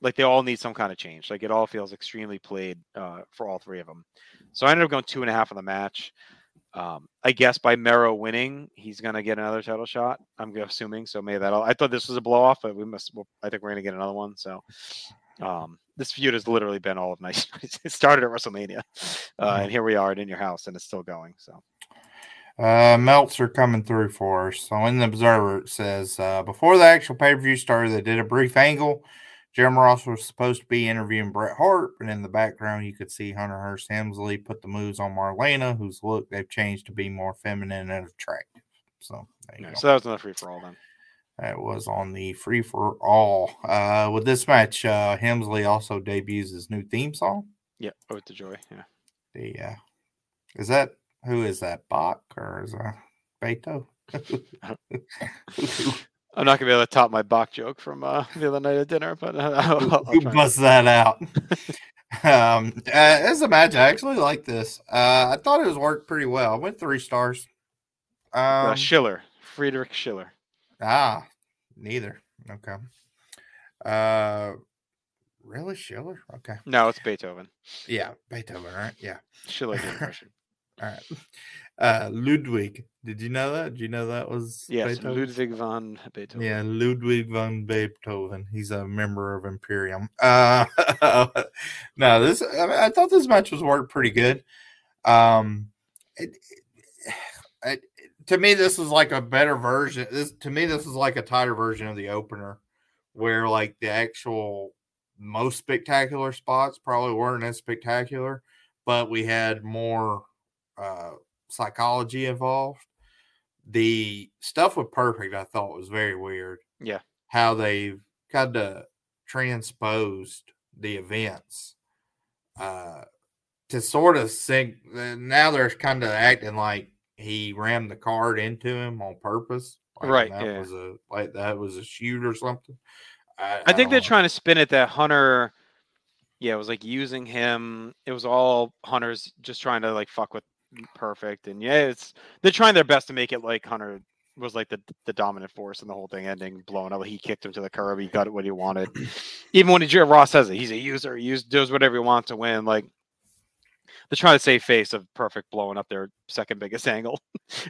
like they all need some kind of change. Like it all feels extremely played uh, for all three of them. So I ended up going two and a half on the match. Um, I guess by Mero winning, he's gonna get another title shot. I'm assuming. So maybe that'll. I thought this was a blow off, but we must. Well, I think we're gonna get another one. So, um, this feud has literally been all of night. it started at WrestleMania, uh, and here we are in your house, and it's still going. So Uh, Meltzer coming through for us. So in the Observer, it says uh, before the actual pay per view started, they did a brief angle. Jim Ross was supposed to be interviewing Bret Hart, but in the background, you could see Hunter Hearst Helmsley put the moves on Marlena, whose look they've changed to be more feminine and attractive. So there you yeah, go. so that was another free for all then. That was on the free for all. Uh, with this match, uh, Helmsley also debuts his new theme song. Yeah, Ode to Joy. Yeah, The uh, is that who is that Bach or is that Beto? *laughs* *laughs* I'm not gonna be able to top my Bach joke from uh, *laughs* the other night at dinner, but uh, *laughs* I'll, I'll busts that out? *laughs* um, uh, as a match, I actually like this. Uh, I thought it was worked pretty well. I went three stars. Uh, Um, Schiller, Friedrich Schiller. ah, neither. Okay. Uh, really, Schiller? Okay. No, it's Beethoven. Yeah, Beethoven, right? Yeah. Schiller the impression. All right. Uh, Ludwig. Did you know that? Do you know that was Yes, Beethoven? Ludwig van Beethoven. Yeah, Ludwig von Beethoven. He's a member of Imperium. Uh, *laughs* no, this I, mean, I thought this match was worked pretty good. Um, it, it, *sighs* to me, this was like a better version. This to me, this was like a tighter version of the opener, where like the actual most spectacular spots probably weren't as spectacular, but we had more uh, psychology involved. The stuff with Perfect, I thought was very weird. Yeah. How they kind of transposed the events uh, to sort of sync. Now they're kind of acting like he rammed the card into him on purpose. Like Right, That yeah. was a like that was a shoot or something. I, I think they're know. trying to spin it that Hunter, yeah, it was like using him. It was all Hunter's just trying to like fuck with Perfect, and yeah, it's they're trying their best to make it like Hunter was like the the dominant force in the whole thing, ending blowing up. He kicked him to the curb. He got what he wanted. *clears throat* Even when he, Ross says it, he's a user. He use, does whatever he wants to win. Like they're trying to save face of Perfect blowing up their second biggest *laughs* angle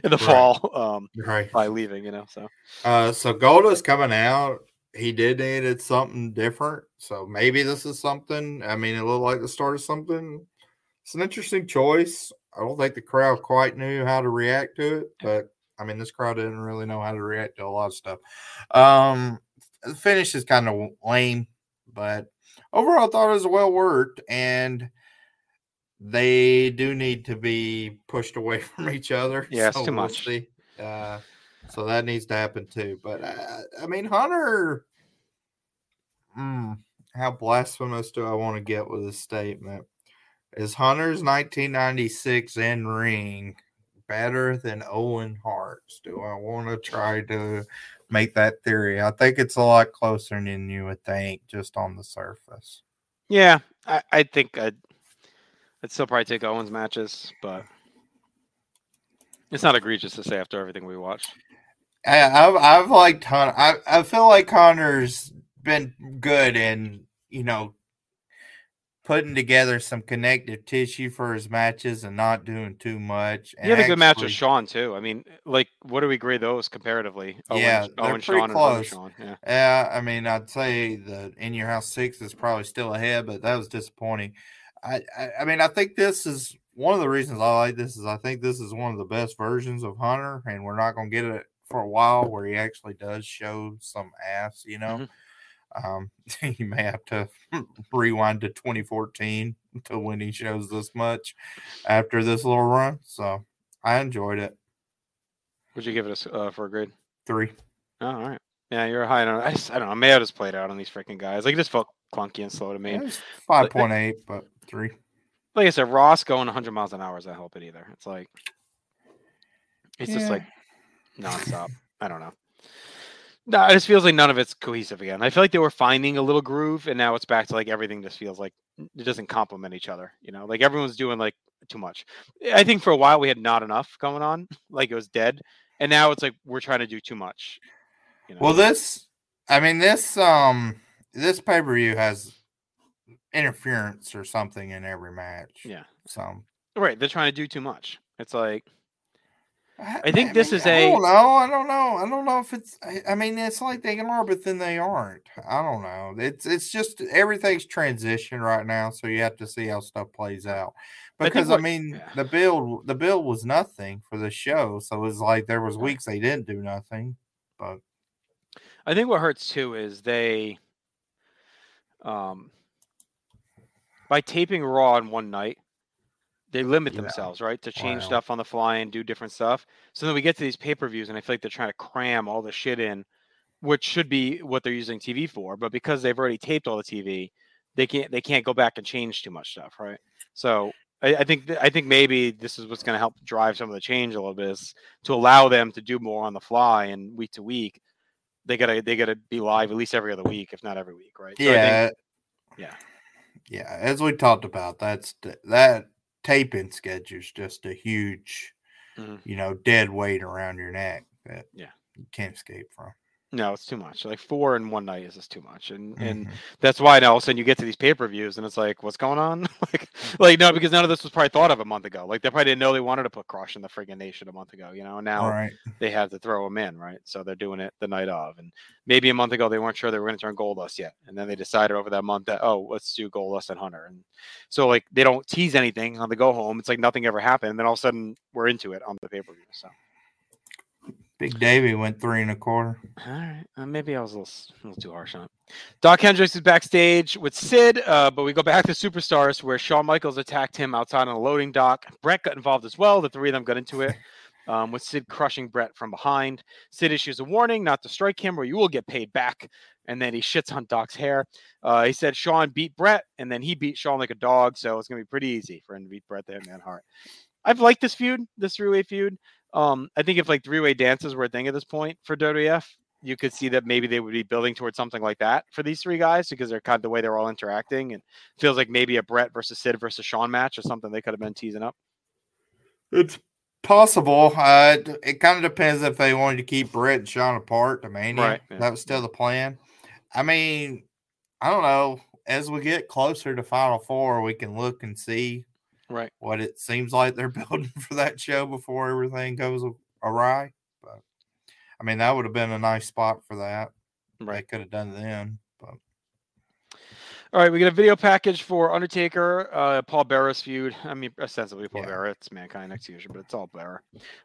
in the Right. fall um, right. by leaving. You know, so Uh, so Goldust's coming out. He did needed something different. So maybe this is something. I mean, it looked like the start of something. It's an interesting choice. I don't think the crowd quite knew how to react to it, but I mean, this crowd didn't really know how to react to a lot of stuff. Um, the finish is kind of lame, but overall, I thought it was well worked, and they do need to be pushed away *laughs* from each other. Yeah, it's so too we'll much. Uh, so that needs to happen too. But uh, I mean, Hunter. Hmm, how blasphemous do I want to get with this statement? Is Hunter's 1996 in ring better than Owen Hart's? Do I want to try to make that theory? I think it's a lot closer than you would think, just on the surface. yeah, I, I think I'd, I'd still probably take Owens matches, but it's not egregious to say after everything we watched. I, I've I've liked Hunter. I, I feel like Hunter's been good in you know putting together some connective tissue for his matches and not doing too much. He had a good match with actually- Shawn too. I mean, like, what do we grade those comparatively? Yeah, Owen, they're Owen pretty Shawn, and close. Shawn. Yeah, Yeah, I mean, I'd say the In Your House Six is probably still ahead, but that was disappointing. I, I, I mean, I think this is one of the reasons I like this is I think this is one of the best versions of Hunter, and we're not going to get it for a while where he actually does show some ass. You know, mm-hmm. Um, *laughs* you may have to *laughs* rewind to 2014 to when he shows this much after this little run. So I enjoyed it. would you give it a, uh, for a grade? Three. Oh, all right. Yeah, you're high on. I, just, I don't know. May I just played out on these freaking guys. Like, it just felt clunky and slow to me. Was five point eight, but three. Like I said, Ross going 100 miles an hour doesn't help it either. It's like, it's just Yeah. like nonstop. I don't know. No, it just feels like none of it's cohesive again. I feel like they were finding a little groove, and now it's back to like everything just feels like it doesn't complement each other. You know, like everyone's doing like too much. I think for a while we had not enough going on, *laughs* like it was dead, and now it's like we're trying to do too much. You know? Well, this, I mean, this, um, this pay per view has interference or something in every match. yeah, So, right. They're trying to do too much. It's like I think this is I a- don't know. I don't know. I don't know if it's. I, I mean, it's like they can are, but then they aren't. I don't know. It's it's just everything's transition right now, so you have to see how stuff plays out. Because I, what- mean, yeah. the build the build was nothing for the show, so it's like there was weeks they didn't do nothing. But I think what hurts too is they, um, by taping Raw in one night, they limit Yeah. themselves, right, to change Wow. stuff on the fly and do different stuff. So then we get to these pay per views, and I feel like they're trying to cram all the shit in, which should be what they're using TV for. But because they've already taped all the TV, they can't they can't go back and change too much stuff, right? So I, I think th- I think maybe this is what's going to help drive some of the change a little bit is to allow them to do more on the fly and week to week. They gotta they gotta be live at least every other week, if not every week, right? So I think- yeah, yeah. yeah. As we talked about, that's that taping schedule is just a huge, Mhm. you know, dead weight around your neck that Yeah. you can't escape from. No, it's too much. Like four in one night is just too much, and and Mhm. that's why now all of a sudden you get to these pay per views and it's like, what's going on? *laughs* like, like no, because none of this was probably thought of a month ago. Like they probably didn't know they wanted to put Crush in the friggin' nation a month ago, you know. Now right. they have to throw him in, right? So they're doing it the night of, and maybe a month ago they weren't sure they were going to turn Goldust yet, and then they decided over that month that oh, let's do Goldust and Hunter, and so like they don't tease anything on the go home. It's like nothing ever happened, and then all of a sudden we're into it on the pay per view. So Big Davy went three and a quarter. all right, uh, maybe I was a little, a little too harsh on it. Dok Hendrix is backstage with Sid, uh, but we go back to Superstars where Shawn Michaels attacked him outside on a loading dock. Bret got involved as well. The three of them got into it. *laughs* Um, with Sid crushing Bret from behind. Sid issues a warning not to strike him or you will get paid back. And then he shits on Dok's hair. Uh, he said Shawn beat Bret and then he beat Shawn like a dog. So it's going to be pretty easy for him to beat Bret the Hitman Hart. I've liked this feud, this three way feud. Um, I think if like three way dances were a thing at this point for WWF, you could see that maybe they would be building towards something like that for these three guys because they're kind of the way they're all interacting and feels like maybe a Bret versus Sid versus Shawn match or something they could have been teasing up. It's possible. Uh, it, kind of depends if they wanted to keep Bret and Shawn apart to Mania. Right, yeah. That was still the plan. I mean, I don't know. As we get closer to Final Four, we can look and see Right. what it seems like they're *laughs* building for that show before everything goes awry. But I mean, that would have been a nice spot for that. Right. They could have done then. But All right, we get a video package for Undertaker, uh, Paul Bearer's feud. I mean, ostensibly Paul Yeah. Bearer. It's Mankind Execution, but it's all Bearer.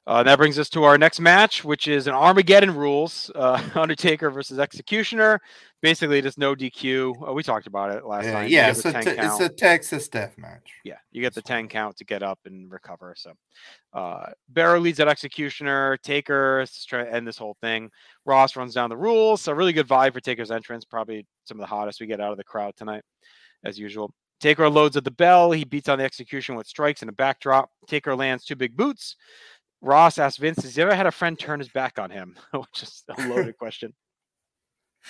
Uh, that brings us to our next match, which is an Armageddon rules uh, *laughs* Undertaker versus Executioner. Basically, just no DQ. Uh, we talked about it last yeah, time. Yeah it's, a 10 te- it's a Texas death match. Yeah, you get the 10 count to get up and recover. So, uh, Bearer leads at Executioner. Taker is trying to end this whole thing. Ross runs down the rules. So, really good vibe for Taker's entrance. Probably some of the hottest we get out of the crowd tonight, as usual. Taker loads at the bell. He beats on the execution with strikes and a backdrop. Taker lands two big boots. Ross asks Vince, Has he ever had a friend turn his back on him? *laughs* Which is a loaded *laughs* question.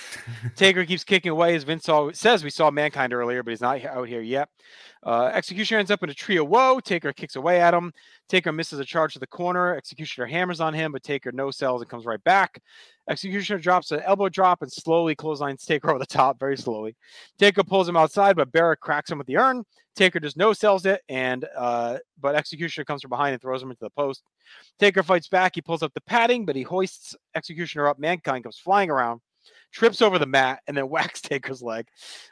*laughs* Taker keeps kicking away as Vince says we saw Mankind earlier, but he's not out here yet. Uh, Executioner ends up in a of woe. Taker kicks away at him. Taker misses a charge to the corner. Executioner hammers on him, but Taker no sells and comes right back. Executioner drops an elbow drop and slowly clotheslines Taker *laughs* over the top, very slowly. Taker pulls him outside, but Bearer cracks him with the urn. Taker just no sells it, and uh, but Executioner comes from behind and throws him into the post. Taker fights back. He pulls up the padding, but he hoists Executioner up. Mankind comes flying around trips over the mat and then *laughs* whacks Taker's leg.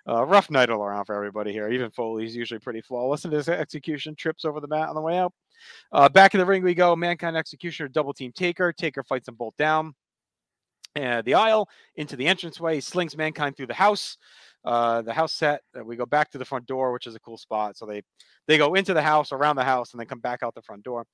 Uh, rough night all around for everybody here. Even Foley's usually pretty flawless in his execution. Trips over the mat on the way out. Uh, back in the ring we go. Mankind Executioner double team Taker. Taker fights them both down. Uh, the aisle into the entranceway. Slings Mankind through the house. Uh, the house set. We go back to the front door, which is a cool spot. So they they go into the house, around the house, and then come back out the front door.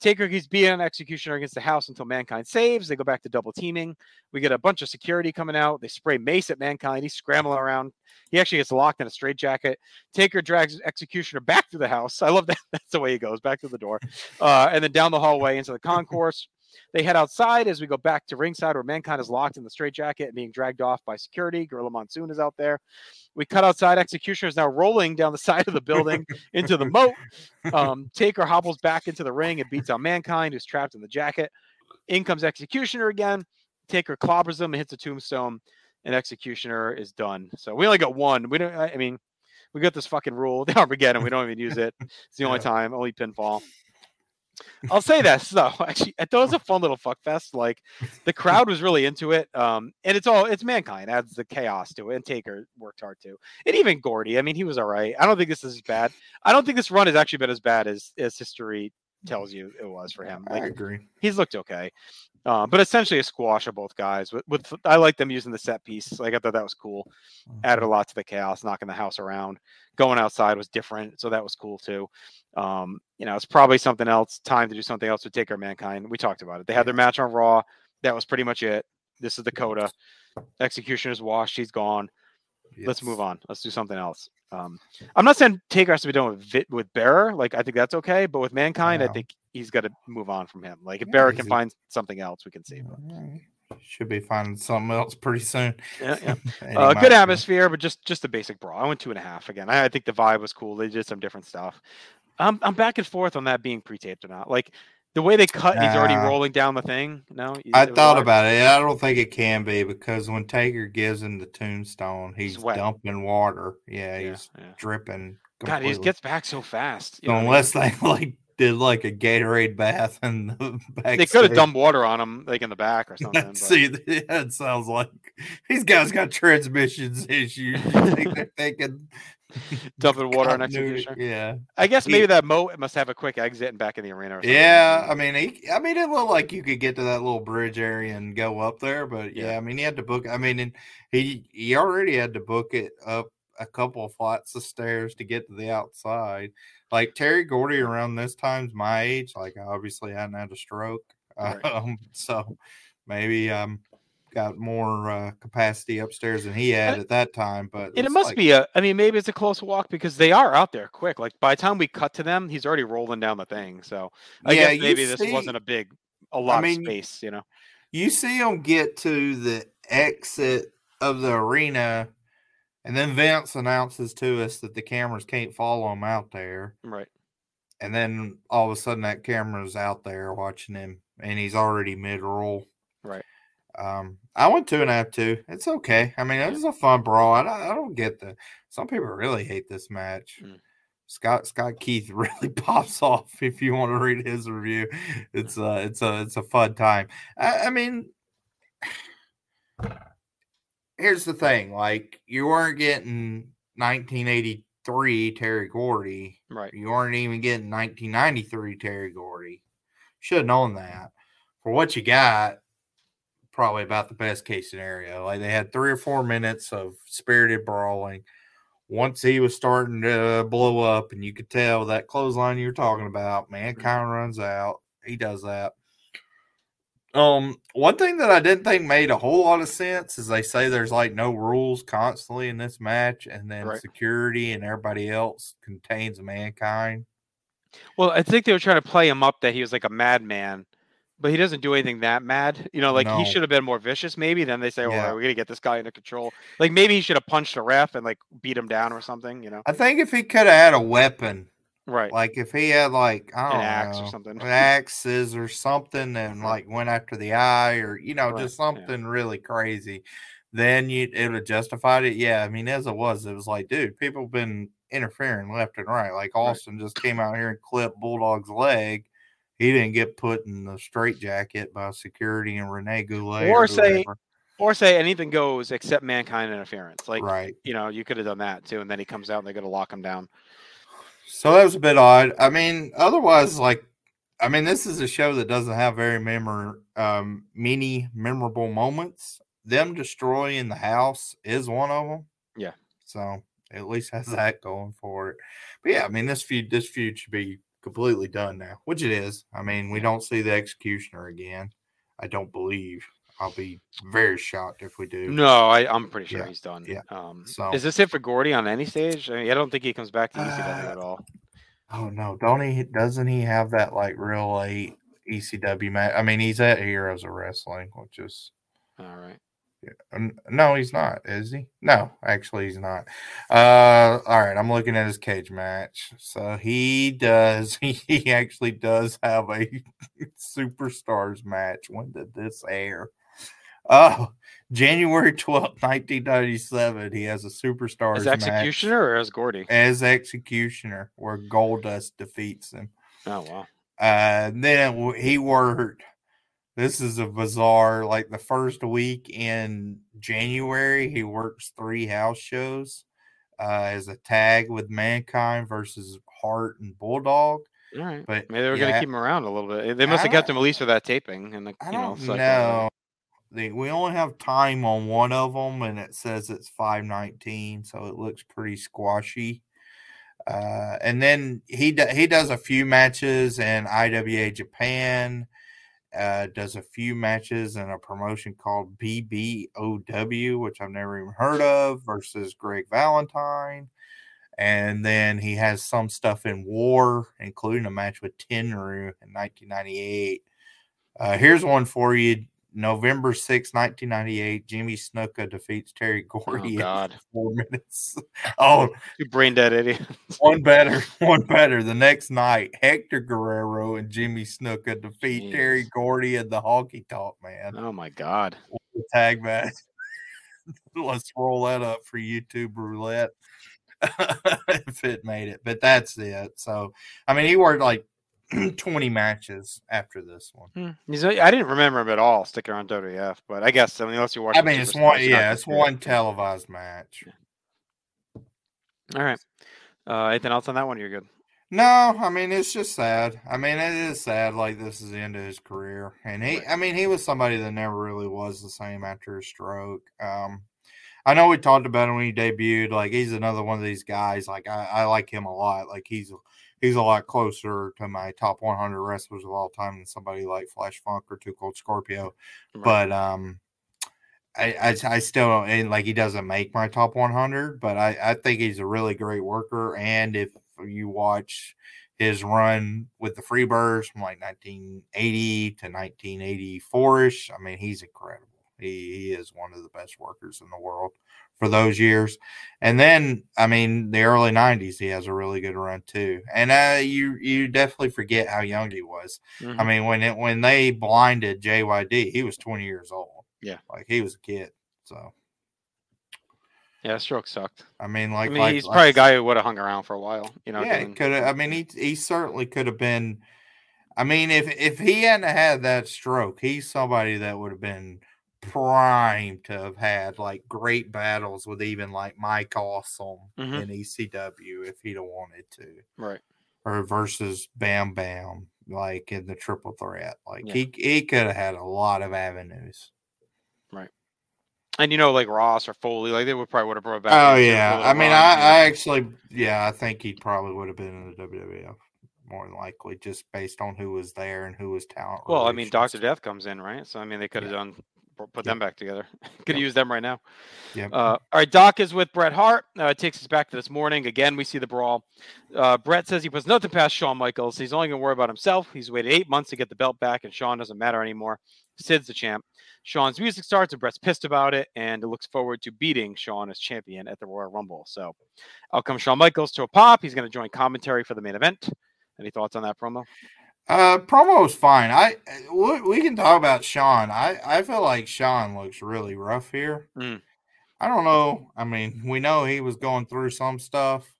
Taker keeps beating Executioner against the house until Mankind saves. They go back to double teaming. We get a bunch of security coming out. They spray mace at Mankind. He's scrambling around. He actually gets locked in a straitjacket. Taker drags Executioner back to the house. I love that. *laughs* That's the way he goes back to the door. Uh, and then down the hallway into the concourse. They head outside as we go back to ringside where Mankind is locked in the straitjacket and being dragged off by security. Gorilla Monsoon is out there. We cut outside. Executioner is now rolling down the *laughs* side of the building into the moat. Um, Taker hobbles back into the ring and beats on Mankind, who's trapped in the jacket. In comes Executioner again. Taker clobbers him and hits a tombstone, and Executioner is done. So we only got one. We don't. I mean, we got this fucking rule, *laughs* the Armageddon. We don't even use it. It's the only Yeah. time, only pinfall. I'll say this though. *laughs* Actually, I thought it was a fun little fuck fest. Like the crowd was really into it. Um, and it's all it's mankind adds the chaos to it. And Taker worked hard too. And even Gordy. I mean, he was all right. I don't think this is as bad. I don't think this run has actually been as bad as as history tells you it was for him. I Like agree. he's looked okay. Uh, but essentially a squash of both guys. With, with I like them using the set piece. Like I thought that was cool. Added a lot to the chaos, knocking the house around. Going outside was different, so that was cool too. Um, you know, it's probably something else. Time to do something else with Taker Mankind. We talked about it. They had their match on Raw. That was pretty much it. This is the coda. Execution is washed. He's gone. Let's move on. Let's do something else. Um, I'm not saying Taker has to be done with Vit, with Bearer. Like I think that's okay, but with Mankind, I think he's got to move on from him. Like if Yeah, he's can find something else, we can see. But Alright. Should be finding something else pretty soon. yeah, yeah. *laughs* Uh, good atmosphere, but just just a basic brawl. I went two and a half again. I, I think the vibe was cool. They did some different stuff. I'm I'm back and forth on that being pre-taped or not. Like the way they cut, he's already rolling down the thing. No, I thought hard? about it. I don't think it can be because when Taker gives him the tombstone, he's dumping water. Yeah, Yeah, he's yeah. dripping. God, he gets back so fast. you what I mean? unless they *laughs* like did like a Gatorade bath in the *laughs* back, they could have dumped water on him, like in the back or *laughs* something. but- See, that sounds like *laughs* these guys got transmissions issues. Think they're thinking dumping water on execution. Yeah, I guess He- maybe that moat must have a quick exit and back in the arena. Or something. yeah. I mean, he, I mean, it looked like you could get to that little bridge area and go up there, but yeah, Yeah. I mean, he had to book. I mean, and he he already had to book it up a couple of flights of stairs to get to the outside. Like Terry Gordy around this time's my age. Like, I obviously hadn't had a stroke, *laughs* Right. um, so maybe um got more uh, capacity upstairs than he had And- at that time. But And it must like- be a. I mean, maybe it's a close walk because they are out there quick. Like by the time we cut to them, he's already rolling down the thing. So I Yeah, guess maybe this see- wasn't a big, a lot mean, of space. You know. you see them get to the exit of the arena, and then Vince announces to us that the cameras can't follow him out there. Right. And then all of a sudden, that camera's out there watching him, and he's already mid roll. Right. Um, I went two and a half two. It's okay. I mean, it was a fun brawl. I don't, I don't get the. Some people really hate this match. Mm. Scott Scott Keith *laughs* really pops off if you want to read his review. It's uh it's a it's a fun time. I, I mean, here's the thing: like you weren't getting 1983 Terry Gordy. Right. You weren't even getting 1993 Terry Gordy. Should have known that. For what you got, probably about the best case scenario. Like they had three or four minutes of spirited brawling. Once he was starting to blow up, and you could tell that clothesline you were talking about, mankind mm-hmm. runs out. He does that. Um, one thing that I didn't think made a whole lot of sense is they say there's like no rules constantly in this match, and then Right. security and everybody else contains mankind. Well, I think they were trying to play him up that he was like a madman, but he doesn't do anything that mad. You know, like No. he should have been more vicious. Maybe then they say, "Well, Yeah. we're gonna get this guy under control." Like maybe he should have punched a ref and like beat him down or something. You know. I think if he could have had a weapon, Right. like if he had like I don't An axe or know, something. axes or something, and Right. like went after the eye or you know Right, just yeah. something really crazy, then you it would have justified it. Yeah, I mean as it was, it was like, dude, people have been interfering left and right. Like Austin just came out here and clipped Bulldog's leg. He didn't get put in the straitjacket by security and Rene Goulet. Or Or, say- whoever. or say anything goes except mankind interference. Like right. you know, you could have done that too, and then he comes out and they're gonna lock him down. So that was a bit odd. I mean, otherwise, like, I mean, this is a show that doesn't have very memor um, many memorable moments. Them destroying the house is one of them. Yeah. So at least has that going for it. But yeah, I mean, this feud, this feud should be completely done now, which it is. I mean, we don't see the executioner again. I don't believe. I'll be very shocked if we do. No, I, I'm pretty sure Yeah, he's done. yeah. Um, So- is this it for Gordy on any stage? I, mean, I don't think he comes back to ECW Uh, at all. Oh no, don't he? Doesn't he have that like real late ECW match? I mean, he's at Heroes of Wrestling, which is All right. n- no, he's not, is he? No, actually, he's not. Uh, all right, I'm looking at his cage match. So he does. *laughs* He actually does have a *laughs* superstars match. When did this air? Oh, January twelfth, 1997. He has a superstar As match executioner or as Gordy? as executioner, where Goldust defeats him. Oh wow. Uh, then he worked. This is a bizarre. Like the first week in January, he works three house shows uh, as a tag with Mankind versus Hart and Bulldog. All right. But Maybe they were gonna keep him around a little bit. They must I have kept him at least for that taping, and the, I you know, don't know. The, we only have time on one of them, and it says it's five nineteen, so it looks pretty squashy. Uh, and then he do, he does a few matches in IWA Japan. Uh, does a few matches in a promotion called BBOW, which I've never even heard of, versus Greg Valentine. And then he has some stuff in War, including a match with Tenryu in 1998. Uh, here's one for you. November 6, 1998, Jimmy Snuka defeats Terry Oh Gordy in God, *laughs* four minutes. Oh, you brain dead idiot. one better, one better. The next night, Hector Guerrero and Jimmy Snuka defeat Terry Jeez. Gordy and the Honky Tonk Man. oh my God. Tag match. *laughs* Let's roll that up for YouTube roulette *laughs* if it made it. But that's it. So, I mean, he worked like *clears throat* 20 matches after this one. Hmm. I didn't remember him at all sticking around WF, but I guess I mean unless you watch. I mean, it's one, yeah, it's one televised match. All right. Uh, anything else on that one? You're good. No, I mean it's just sad. I mean it is sad. Like this is the end of his career, and he, I mean, he was somebody that never really was the same after his stroke. Um, I know we talked about him when he debuted. Like he's another one of these guys. Like I, I like him a lot. Like he's he's a lot closer to my top 100 wrestlers of all time than somebody like Flash Funk or Too Cold Scorpio. Right. But um, I, I I still don't and like he doesn't make my top 100, but I I think he's a really great worker. And if you watch his run with the Freebirds from like 1980 to 1984 ish, I mean he's incredible. He he is one of the best workers in the world for those years. And then I mean the early 90s he has a really good run too. And uh you you definitely forget how young he was. I Mhm. mean, when it when they blinded JYD, he was 20 years old. Yeah. like he was a kid. So yeah, stroke sucked. I mean, like, I mean, like he's like- probably a guy who would have hung around for a while. You know. yeah, could have. I mean, he he certainly could have been. I mean, if if he hadn't had that stroke, he's somebody that would have been primed to have had like great battles with even like Mike Awesome Mhm. in ECW if he'd have wanted to. right. or versus Bam Bam, like in the triple threat. Like Yeah. he he could have had a lot of avenues. Right. And you know, like Ross or Foley, like they would probably would have brought back. Oh yeah, I mean, I. I actually, yeah, I think he probably would have been in the WWF more than likely, just based on who was there and who was talent. Well, I mean. Doctor Death comes in, right? So I mean, they could have Yeah. done put Yep. them back together. *laughs* could Yep. used them right now. Yep. Uh, all right, Doc is with Bret Hart. Uh, it takes us back to this morning. Again, we see the brawl. Uh, Bret says he puts nothing past Shawn Michaels. He's only going to worry about himself. He's waited eight months to get the belt back, and Shawn doesn't matter anymore. Sid's the champ. Shawn's music starts, and Bret's pissed about it, and looks forward to beating Shawn as champion at the Royal Rumble. So, out comes Shawn Michaels to a pop. He's going to join commentary for the main event. Any thoughts on that promo? Uh, promo was fine. I we, can talk about Shawn. I I feel like Shawn looks really rough here. Mm. I don't know. I mean, we know he was going through some stuff.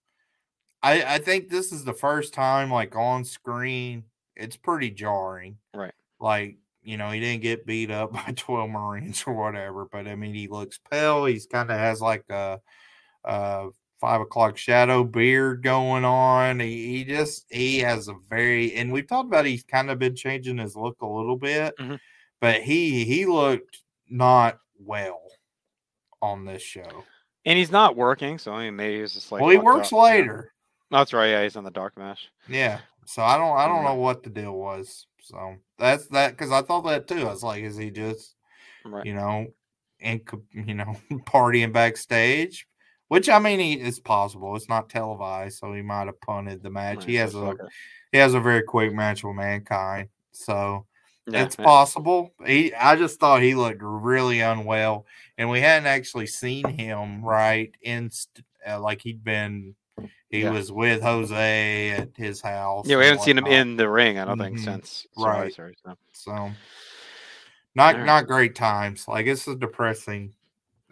I I think this is the first time like on screen. It's pretty jarring. Right. Like you know, he didn't get beat up *laughs* by twelve Marines or whatever. But I mean, he looks pale. He's kind of has like a. Uh, five o'clock shadow beard going on. He, he just he has a very and we've talked about he's kind of been changing his look a little bit, Mhm. but he he looked not well on this show. And he's not working, so I mean, maybe he's just like. well, he works up, you know? later. That's right. Yeah, he's on the dark match. Yeah. So I don't I don't Yeah. know what the deal was. So that's that because I thought that too. I was like, is he just Right. you know, and you know, *laughs* partying backstage? Which I mean, he, it's possible. It's not televised, so he might have punted the match. Right, he has a it. he has a very quick match with mankind, so Yeah, it's yeah. possible. He, I just thought he looked really unwell, and we hadn't actually seen him right in st- uh, like he'd been. He Yeah. was with Jose at his house. Yeah, we haven't seen him in the ring. I don't think Mhm. since Right. Survivor Series, so. So not Alright. not great times. Like it's a depressing.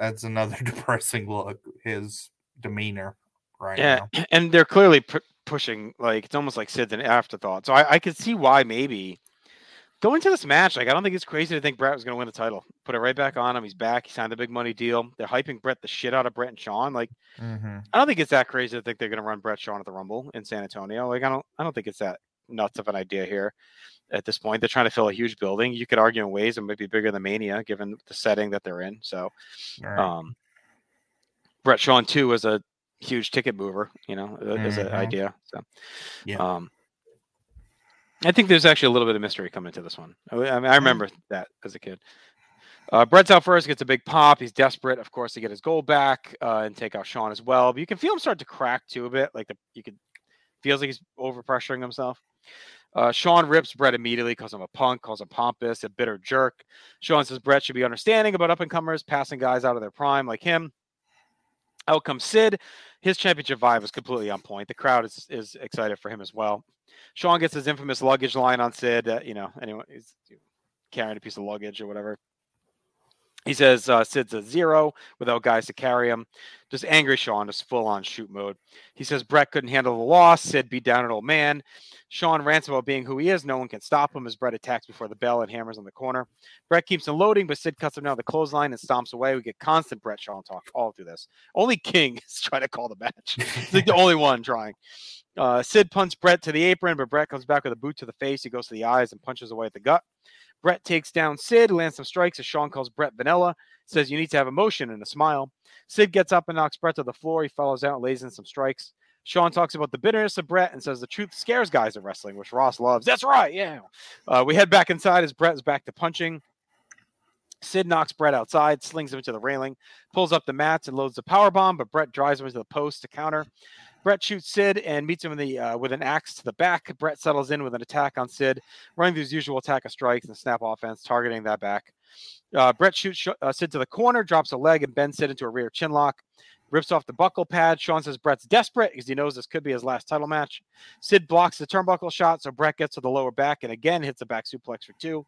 That's another *laughs* depressing look. His demeanor right Yeah, now. *clears throat* and they're clearly pr- pushing like it's almost like Sid's an afterthought. So I, I could see why maybe going to this match, like I don't think it's crazy to think Bret was going to win the title. Put it right back on him. He's back. He signed the big money deal. They're hyping Bret the shit out of Bret and Shawn. Like Mm-hmm. I don't think it's that crazy to think they're going to run Bret Shawn at the Rumble in San Antonio. Like I don't I don't think it's that nuts of an idea here. At this point, they're trying to fill a huge building. You could argue in ways it might be bigger than Mania, given the setting that they're in. So, um, Bret Shawn too was a huge ticket mover. You know, uh, as an idea. So, Yeah. um, I think there's actually a little bit of mystery coming to this one. I, I mean, I remember that as a kid. Uh, Bret's out first, gets a big pop. He's desperate, of course, to get his goal back uh, and take out Shawn as well. But you can feel him start to crack too a bit. Like the, you could feels like he's overpressuring himself. Uh, Shawn rips Bret immediately, calls him a punk, calls him pompous, a bitter jerk. Shawn says Bret should be understanding about up and comers, passing guys out of their prime like him. Out comes Sid. His championship vibe is completely on point. The crowd is, is excited for him as well. Shawn gets his infamous luggage line on Sid. Uh, you know, anyone he's carrying a piece of luggage or whatever. He says uh, Sid's a zero without guys to carry him. Just angry Shawn, just full on shoot mode. He says Bret couldn't handle the loss. Sid beat down an old man. Shawn rants about being who he is. No one can stop him as Bret attacks before the bell and hammers on the corner. Bret keeps him loading, but Sid cuts him down the clothesline and stomps away. We get constant Bret Shawn talk all through this. Only King *laughs* is trying to call the match. He's like the only one trying. Uh, Sid punts Bret to the apron, but Bret comes back with a boot to the face. He goes to the eyes and punches away at the gut. Bret takes down Sid, lands some strikes as Shawn calls Bret Vanilla, says you need to have emotion and a smile. Sid gets up and knocks Bret to the floor. He follows out lays in some strikes. Shawn talks about the bitterness of Bret and says the truth scares guys in wrestling, which Ross loves. That's right, yeah. Uh, we head back inside as Bret is back to punching. Sid knocks Bret outside, slings him into the railing, pulls up the mats and loads the power bomb, but Bret drives him into the post to counter. Bret shoots Sid and meets him the uh, with an axe to the back. Bret settles in with an attack on Sid, running through his usual attack of strikes and snap offense, targeting that back. Uh, Bret shoots uh, Sid to the corner, drops a leg, and bends Sid into a rear chin lock. Rips off the buckle pad. Shawn says Bret's desperate because he knows this could be his last title match. Sid blocks the turnbuckle shot, so Bret gets to the lower back and again hits a back suplex for two.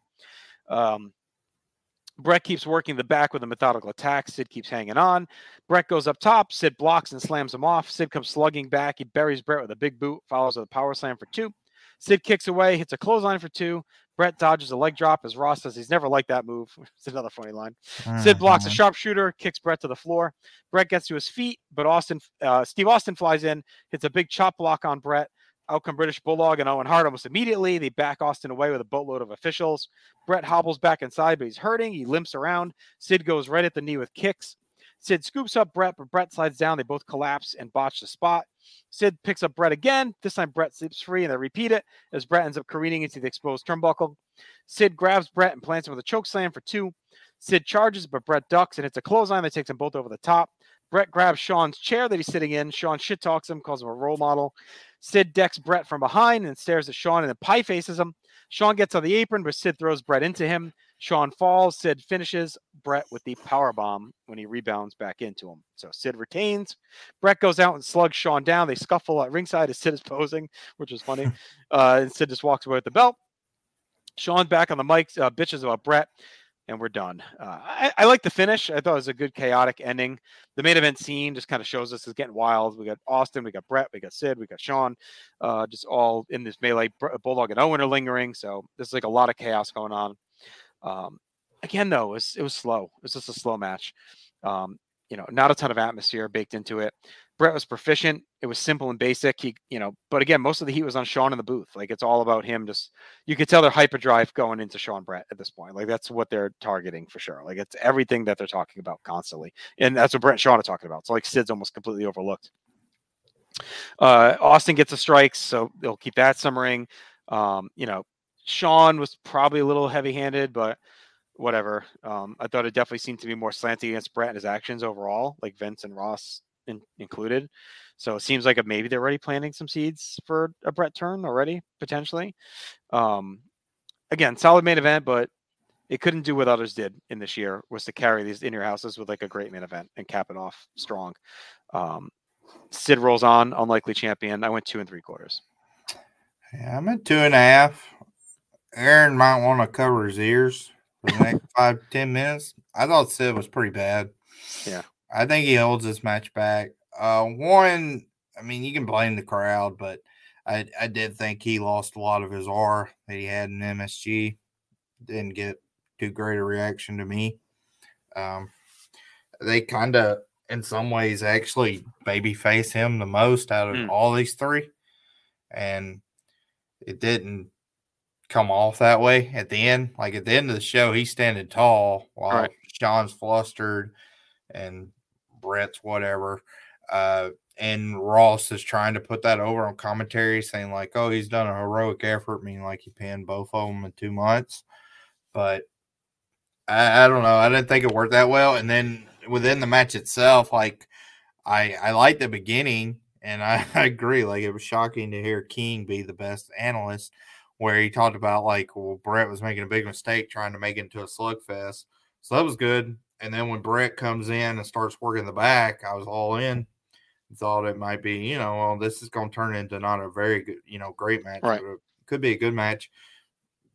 Um, Bret keeps working the back with a methodical attack. Sid keeps hanging on. Bret goes up top. Sid blocks and slams him off. Sid comes slugging back. He buries Bret with a big boot, follows with a power slam for two. Sid kicks away, hits a clothesline for two. Bret dodges a leg drop as Ross says he's never liked that move. *laughs* It's another funny line. Sid blocks a sharpshooter, kicks Bret to the floor. Bret gets to his feet, but Austin, uh, Steve Austin flies in, hits a big chop block on Bret. Out come British Bulldog and Owen Hart almost immediately. They back Austin away with a boatload of officials. Bret hobbles back inside, but he's hurting. He limps around. Sid goes right at the knee with kicks. Sid scoops up Bret, but Bret slides down. They both collapse and botch the spot. Sid picks up Bret again. This time Bret sleeps free, and they repeat it as Bret ends up careening into the exposed turnbuckle. Sid grabs Bret and plants him with a choke slam for two. Sid charges, but Bret ducks and hits a clothesline that takes them both over the top. Bret grabs Shawn's chair that he's sitting in. Shawn shit talks him, calls him a role model. Sid decks Bret from behind and stares at Shawn and then pie faces him. Shawn gets on the apron, but Sid throws Bret into him. Shawn falls. Sid finishes Bret with the power bomb when he rebounds back into him. So Sid retains. Bret goes out and slugs Shawn down. They scuffle at ringside as Sid is posing, which is funny. *laughs* uh, and Sid just walks away with the belt. Shawn back on the mic, uh, bitches about Bret, and we're done. Uh, I, I like the finish. I thought it was a good chaotic ending. The main event scene just kind of shows us it's getting wild. We got Austin, we got Bret, we got Sid, we got Shawn, uh, just all in this melee. Bulldog and Owen are lingering, so there's like a lot of chaos going on. Um, again, though, it was, it was slow. It was just a slow match. Um, you know, not a ton of atmosphere baked into it. Bret was proficient. It was simple and basic. He, you know, but again, most of the heat was on Shawn in the booth. Like it's all about him. Just you could tell their hyperdrive going into Shawn Bret at this point. Like that's what they're targeting for sure. Like it's everything that they're talking about constantly, and that's what Bret and Shawn are talking about. So like Sid's almost completely overlooked. Uh, Austin gets the strikes, so they'll keep that simmering. Um, you know, Shawn was probably a little heavy-handed, but whatever. Um, I thought it definitely seemed to be more slanty against Bret and his actions overall, like Vince and Ross in, included. So it seems like maybe they're already planting some seeds for a Bret turn already, potentially. Um, again, solid main event, but it couldn't do what others did in this year was to carry these in your houses with like a great main event and cap it off strong. Um, Sid rolls on, unlikely champion. I went two and three quarters. Yeah, I'm at two and a half. Aaron might want to cover his ears next five, ten minutes. I thought Sid was pretty bad. Yeah. I think he holds this match back. Uh one, I mean, you can blame the crowd, but I I did think he lost a lot of his R that he had in MSG. Didn't get too great a reaction to me. Um, they kind of, in some ways, actually babyface him the most out of Hmm. all these three, and it didn't come off that way at the end. Like at the end of the show, he's standing tall while Right. Shawn's flustered and Bret's whatever. Uh, and Ross is trying to put that over on commentary, saying like, "Oh, he's done a heroic effort," meaning like he pinned both of them in two months. But I, I don't know. I didn't think it worked that well. And then within the match itself, like I I liked the beginning, and I, *laughs* I agree. Like it was shocking to hear King be the best analyst, where he talked about like, well, Bret was making a big mistake trying to make it into a slugfest. So that was good. And then when Bret comes in and starts working the back, I was all in. Thought it might be, you know, well, this is going to turn into not a very good, you know, great match, Right. but it could be a good match.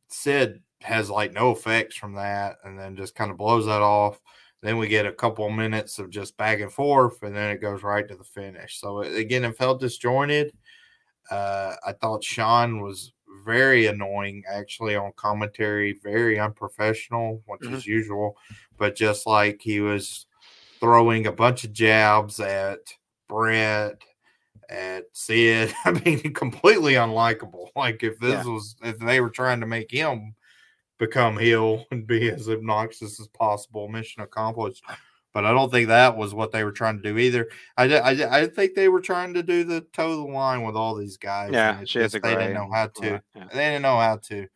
Sid has like no effects from that and then just kind of blows that off. Then we get a couple minutes of just back and forth, and then it goes right to the finish. So again, it felt disjointed. Uh, I thought Shawn was very annoying actually on commentary, very unprofessional, which Mhm. is usual, but just like he was throwing a bunch of jabs at Bret, at Sid. *laughs* I mean, completely unlikable. *laughs* Like if this Yeah. was if they were trying to make him become heel and be as obnoxious as possible, mission accomplished. But I don't think that was what they were trying to do either. I, I, I think they were trying to do the toe the line with all these guys. Yeah, it's she has a they didn't know how to yeah. they didn't know how to.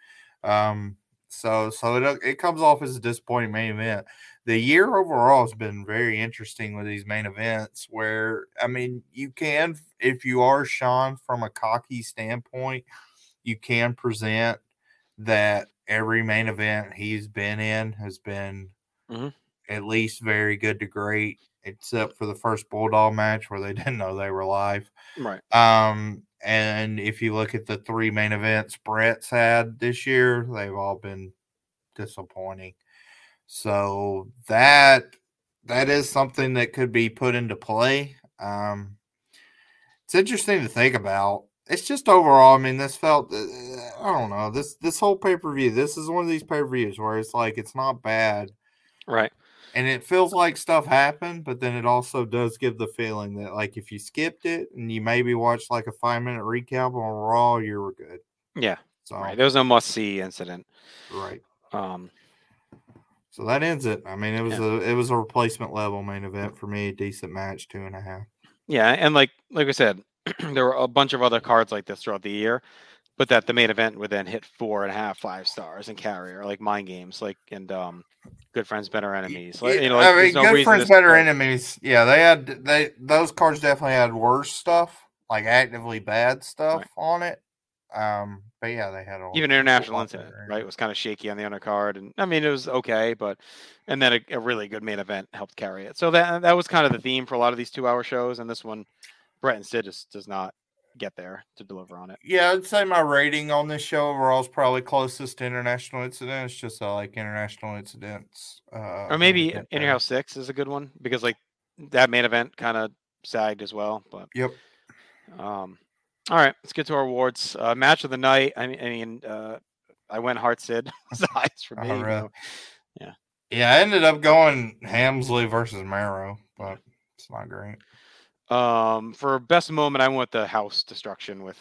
Um, so so it it comes off as a disappointing main event. The year overall has been very interesting with these main events. Where I mean, you can if you are Shawn from a cocky standpoint, you can present that every main event he's been in has been Mhm. At least very good to great, except for the first Bulldog match where they *laughs* didn't know they were live. Right. Um, and if you look at the three main events Bret's had this year, they've all been disappointing. So that that is something that could be put into play. Um, it's interesting to think about. It's just overall. I mean, this felt. Uh, I don't know. This this whole pay per view. This is one of these pay per views where it's like it's not bad, Right. And it feels like stuff happened, but then it also does give the feeling that like if you skipped it and you maybe watched like a five minute recap on Raw, you were good. Yeah. So Right. There was no must see incident. right. Um, So that ends it. I mean, it was Yeah. a it was a replacement level main event for me. Decent match, two and a half. yeah, and like like I said, *clears throat* there were a bunch of other cards like this throughout the year, but that the main event would then hit four and a half, five stars and carrier, like mind games, like and um, good friends, better enemies. Like, you know, like, I mean, no good friends, better start- enemies. Yeah, they had they those cards definitely had worse stuff, like actively bad stuff on it. Um, but yeah, they had a even international incident, right? Was kind of shaky on the undercard, and I mean it was okay, but and then a, a really good main event helped carry it. So that that was kind of the theme for a lot of these two-hour shows, and this one, Bret and Sid just does not get there to deliver on it. Yeah, I'd say my rating on this show overall is probably closest to international incidents. Just I like international incidents. Uh, Or maybe get In Your. House Six is a good one because like that main event kind of sagged as well. But Yep. um, all right, let's get to our awards. Uh, match of the night. I mean, I mean, uh, I went Hart Sid. *laughs* was the highest for Oh, me. really? though- Yeah, I ended up going Helmsley versus Mero, but it's not great. Um, for best moment, I want the house destruction with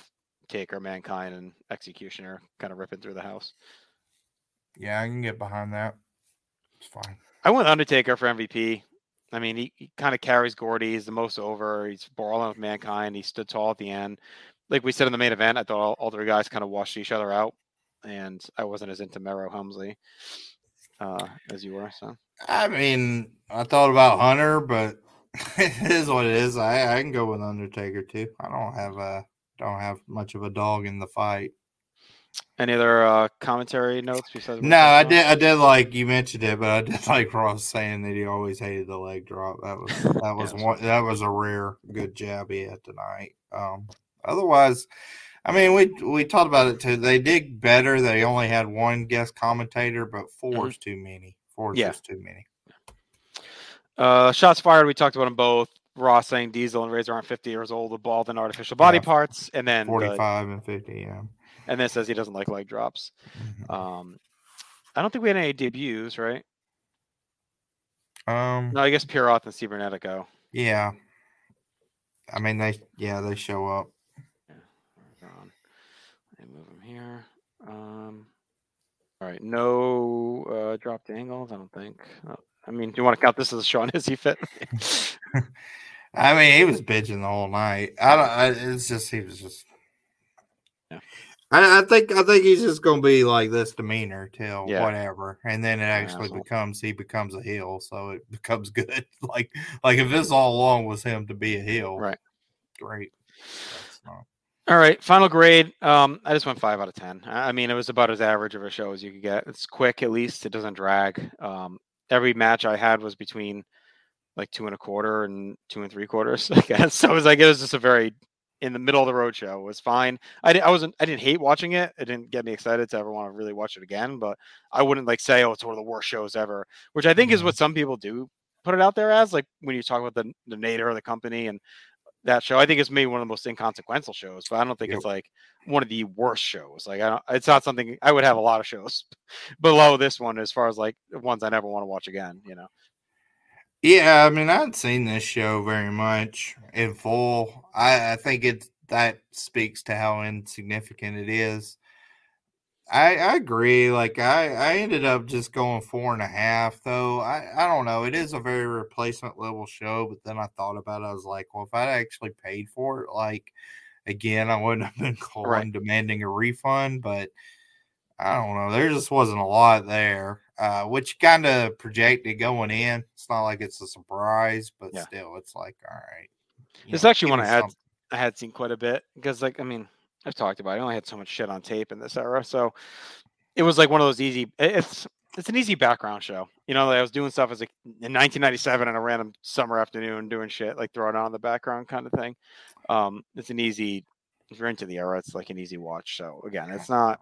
Taker, Mankind, and Executioner kind of ripping through the house. Yeah, I can get behind that. It's fine. I want Undertaker for MVP. I mean, he, he kind of carries Gordy. He's the most over. He's brawling with Mankind. He stood tall at the end. Like we said in the main event, I thought all, all three guys kind of washed each other out, and I wasn't as into Mero Helmsley uh, as you were. So I mean, I thought about Hunter, but *laughs* it is what it is. I, I can go with Undertaker too. I don't have a don't have much of a dog in the fight. any other uh, commentary notes besides? No, I did. I did like you mentioned it, but I did *laughs* like Ross saying that he always hated the leg drop. That was *laughs* that was that's one. That was a rare good jab he had tonight. Um, otherwise, I mean, we we talked about it too. They did better. They only had one guest commentator, but 4 Mhm. is too many. Four is Yeah. just too many. Uh, shots fired. We talked about them both. Ross saying Diesel and Razor aren't 50 years old bald and artificial body Yeah, parts, and then the- 45 and 50. Yeah. and then says he doesn't like leg drops. Mhm. Um, I don't think we had any debuts, right? Um, No, I guess Pierroth and Cibernetico. yeah. I mean, they, yeah, they show up. They're. Let me move them here. Um, all right, no uh, drop dangles. I don't think. Uh, I mean, do you want to count this as a Shawn *laughs* Izzy fit? *laughs* I mean, he was bitching the whole night. I don't. I, it's just he was just. Yeah. I, I think I think he's just gonna be like this demeanor till Yeah. whatever, and then it actually asshole. becomes he becomes a heel, so it *laughs* becomes good. like like if this all along was him to be a heel, Right. Great. Not- All right, final grade. Um, I just went five out of ten. I I mean, it was about as average of a show as you could get. It's quick, at least. It doesn't drag. Um, every match I had was between like two and a quarter and two and three quarters. *laughs* I guess so. It was like it was just a very in the middle of the road show. It was fine. I didn't. I wasn't. I didn't hate watching it. It didn't get me excited to ever want to really watch it again. But I wouldn't like say, oh, it's one of the worst shows ever. Which I think is Mhm. what some people do put it out there as. Like when you talk about the the Nader of the company and that show. I think it's maybe one of the most inconsequential shows, but I don't think Yep. it's like one of the worst shows. Like I don't, it's not something I would have a lot of shows *laughs* below this one as far as like ones I never want to watch again. You know, Yeah, I mean, I hadn't seen this show very much in full. I, I think it that speaks to how insignificant it is. I, I agree. Like I, I ended up just going four and a half, though. I, I don't know. It is a very replacement level show, but then I thought about it. I was like, well, if I'd actually paid for it, like again, I wouldn't have been *laughs* calling demanding a refund. But I don't know. There just wasn't a lot there, uh, which kind of projected going in. It's not like it's a surprise, but Yeah. still, it's like, all right. This know, actually one I had-. I had seen quite a bit because like I mean I've talked about. It. I only had so much shit on tape in this era, so it was like one of those easy. It's it's an easy background show. You know, like I was doing stuff as like in 1997 on a random summer afternoon, doing shit like throwing on the background kind of thing. Um, it's an easy. If you're into the era, it's like an easy watch. So again, it's not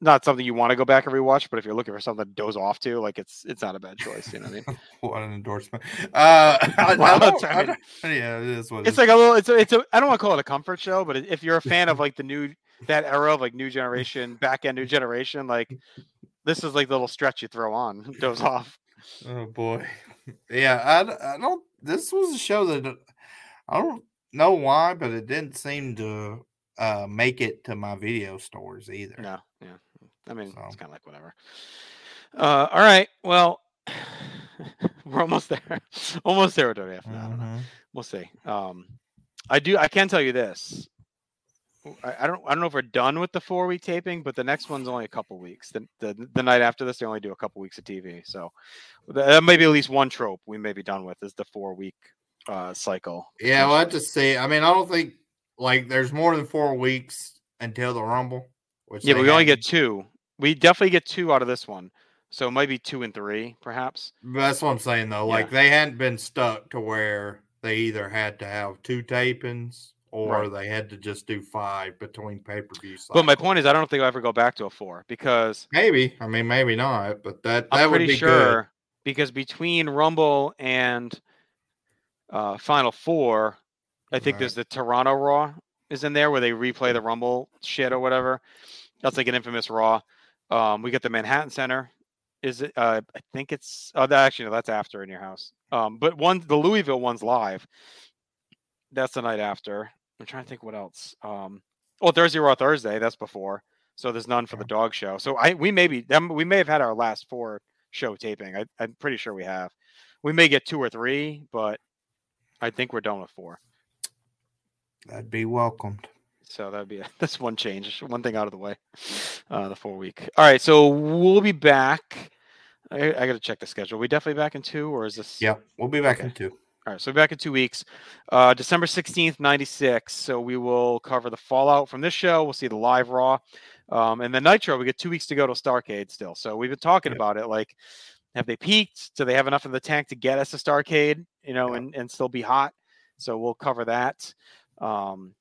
not something you want to go back and rewatch, but if you're looking for something to doze off to, like it's it's not a bad choice. You know what I mean? *laughs* What an endorsement. Uh, *laughs* I, I Well, don't- *laughs* I I mean- don't- yeah, it is what it it's like a little it's a, it's a i don't want to call it a comfort show but if you're a fan of like the new that era of like new generation back end new generation like this is like the little stretch you throw on goes off Oh boy, yeah. I, I don't. This was a show that uh, I don't know why, but it didn't seem to uh, make it to my video stores either. no yeah i mean it's kind of like whatever uh all right well *sighs* we're almost there *laughs* almost there with WF. I don't know. Mhm. we'll see um i do i can tell you this I, I don't I don't know if we're done with the four week taping, but the next one's only a couple weeks. The, the the night after this, they only do a couple weeks of TV. So that may be at least one trope we may be done with is the four week uh cycle. Yeah, well, I potentially. just see. I mean, I don't think like there's more than four weeks until the Rumble. Yeah, but we only get two. We definitely get two out of this one, so it might be two and three, perhaps. That's what I'm saying though. Like Yeah. they hadn't been stuck to where they either had to have two tapings or Right. they had to just do five between pay per view. But my point is, I don't think I'll ever go back to a four because maybe. I mean, maybe not. But that that I'm would pretty be sure because between Rumble and uh, Final Four, I think Right. there's the Toronto Raw is in there where they replay the Rumble shit or whatever. That's like an infamous Raw. Um, we get the Manhattan Center. Is it? Uh, I think it's. Oh, that actually no, that's after in your house. Um, but one the Louisville one's live. That's the night after. I'm trying to think what else. Um, oh, Thursday Raw Thursday. That's before. So there's none for the dog show. So I we may be them we may have had our last four show taping. I, I'm pretty sure we have. We may get two or three, but I think we're done with four. That'd be welcomed. So that'd be a, *laughs* that's one change, one thing out of the way. Uh, the four week. All right, so we'll be back. I, I got to check the schedule. we definitely back in two, or is this? Yeah, we'll be back Okay. in two. All right, so back in two weeks, uh, December sixteenth, ninety six. So we will cover the fallout from this show. We'll see the live Raw, um, and the Nitro. We get two weeks to go to Starcade still. So we've been talking about it. Like, have they peaked? Do they have enough in the tank to get us to Starcade? You know, and and still be hot. So we'll cover that um,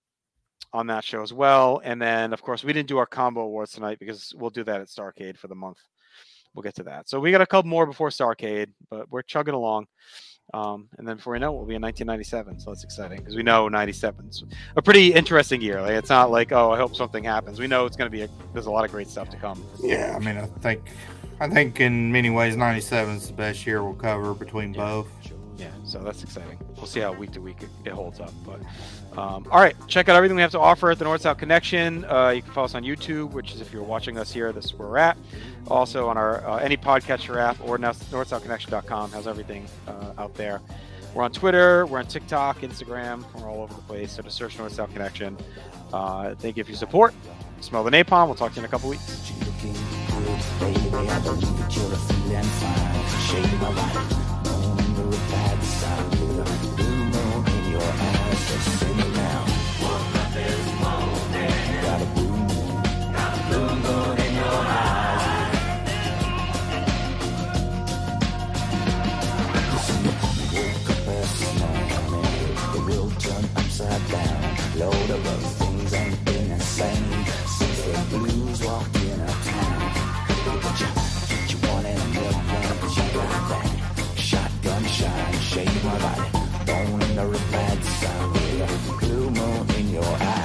on that show as well. And then, of course, we didn't do our combo awards tonight because we'll do that at Starcade for the month. We'll get to that. So we got a couple more before Starcade, but we're chugging along. Um, and then before we know it, we'll be in 1997. So that's exciting because we know 97 is a pretty interesting year. Like it's not like oh, I hope something happens. We know it's going to be. A, there's a lot of great stuff to come. Yeah, I mean, I think, I think in many ways, '97 is the best year we'll cover between Yeah. both. Yeah, so that's exciting. We'll see how week to week it, holds up. But um, all right, check out everything we have to offer at the North South Connection. Uh, you can follow us on YouTube, which is if you're watching us here, this is where we're at. Also on our uh, any podcatcher app or now northsouthconnection.com has everything uh, out there. We're on Twitter, we're on TikTok, Instagram, we're all over the place. So just search North South Connection. Uh, thank you for your support. Smell the napalm. We'll talk to you in a couple weeks. Load of things ain't been the my body. Don't win the red sun blue moon in your eyes.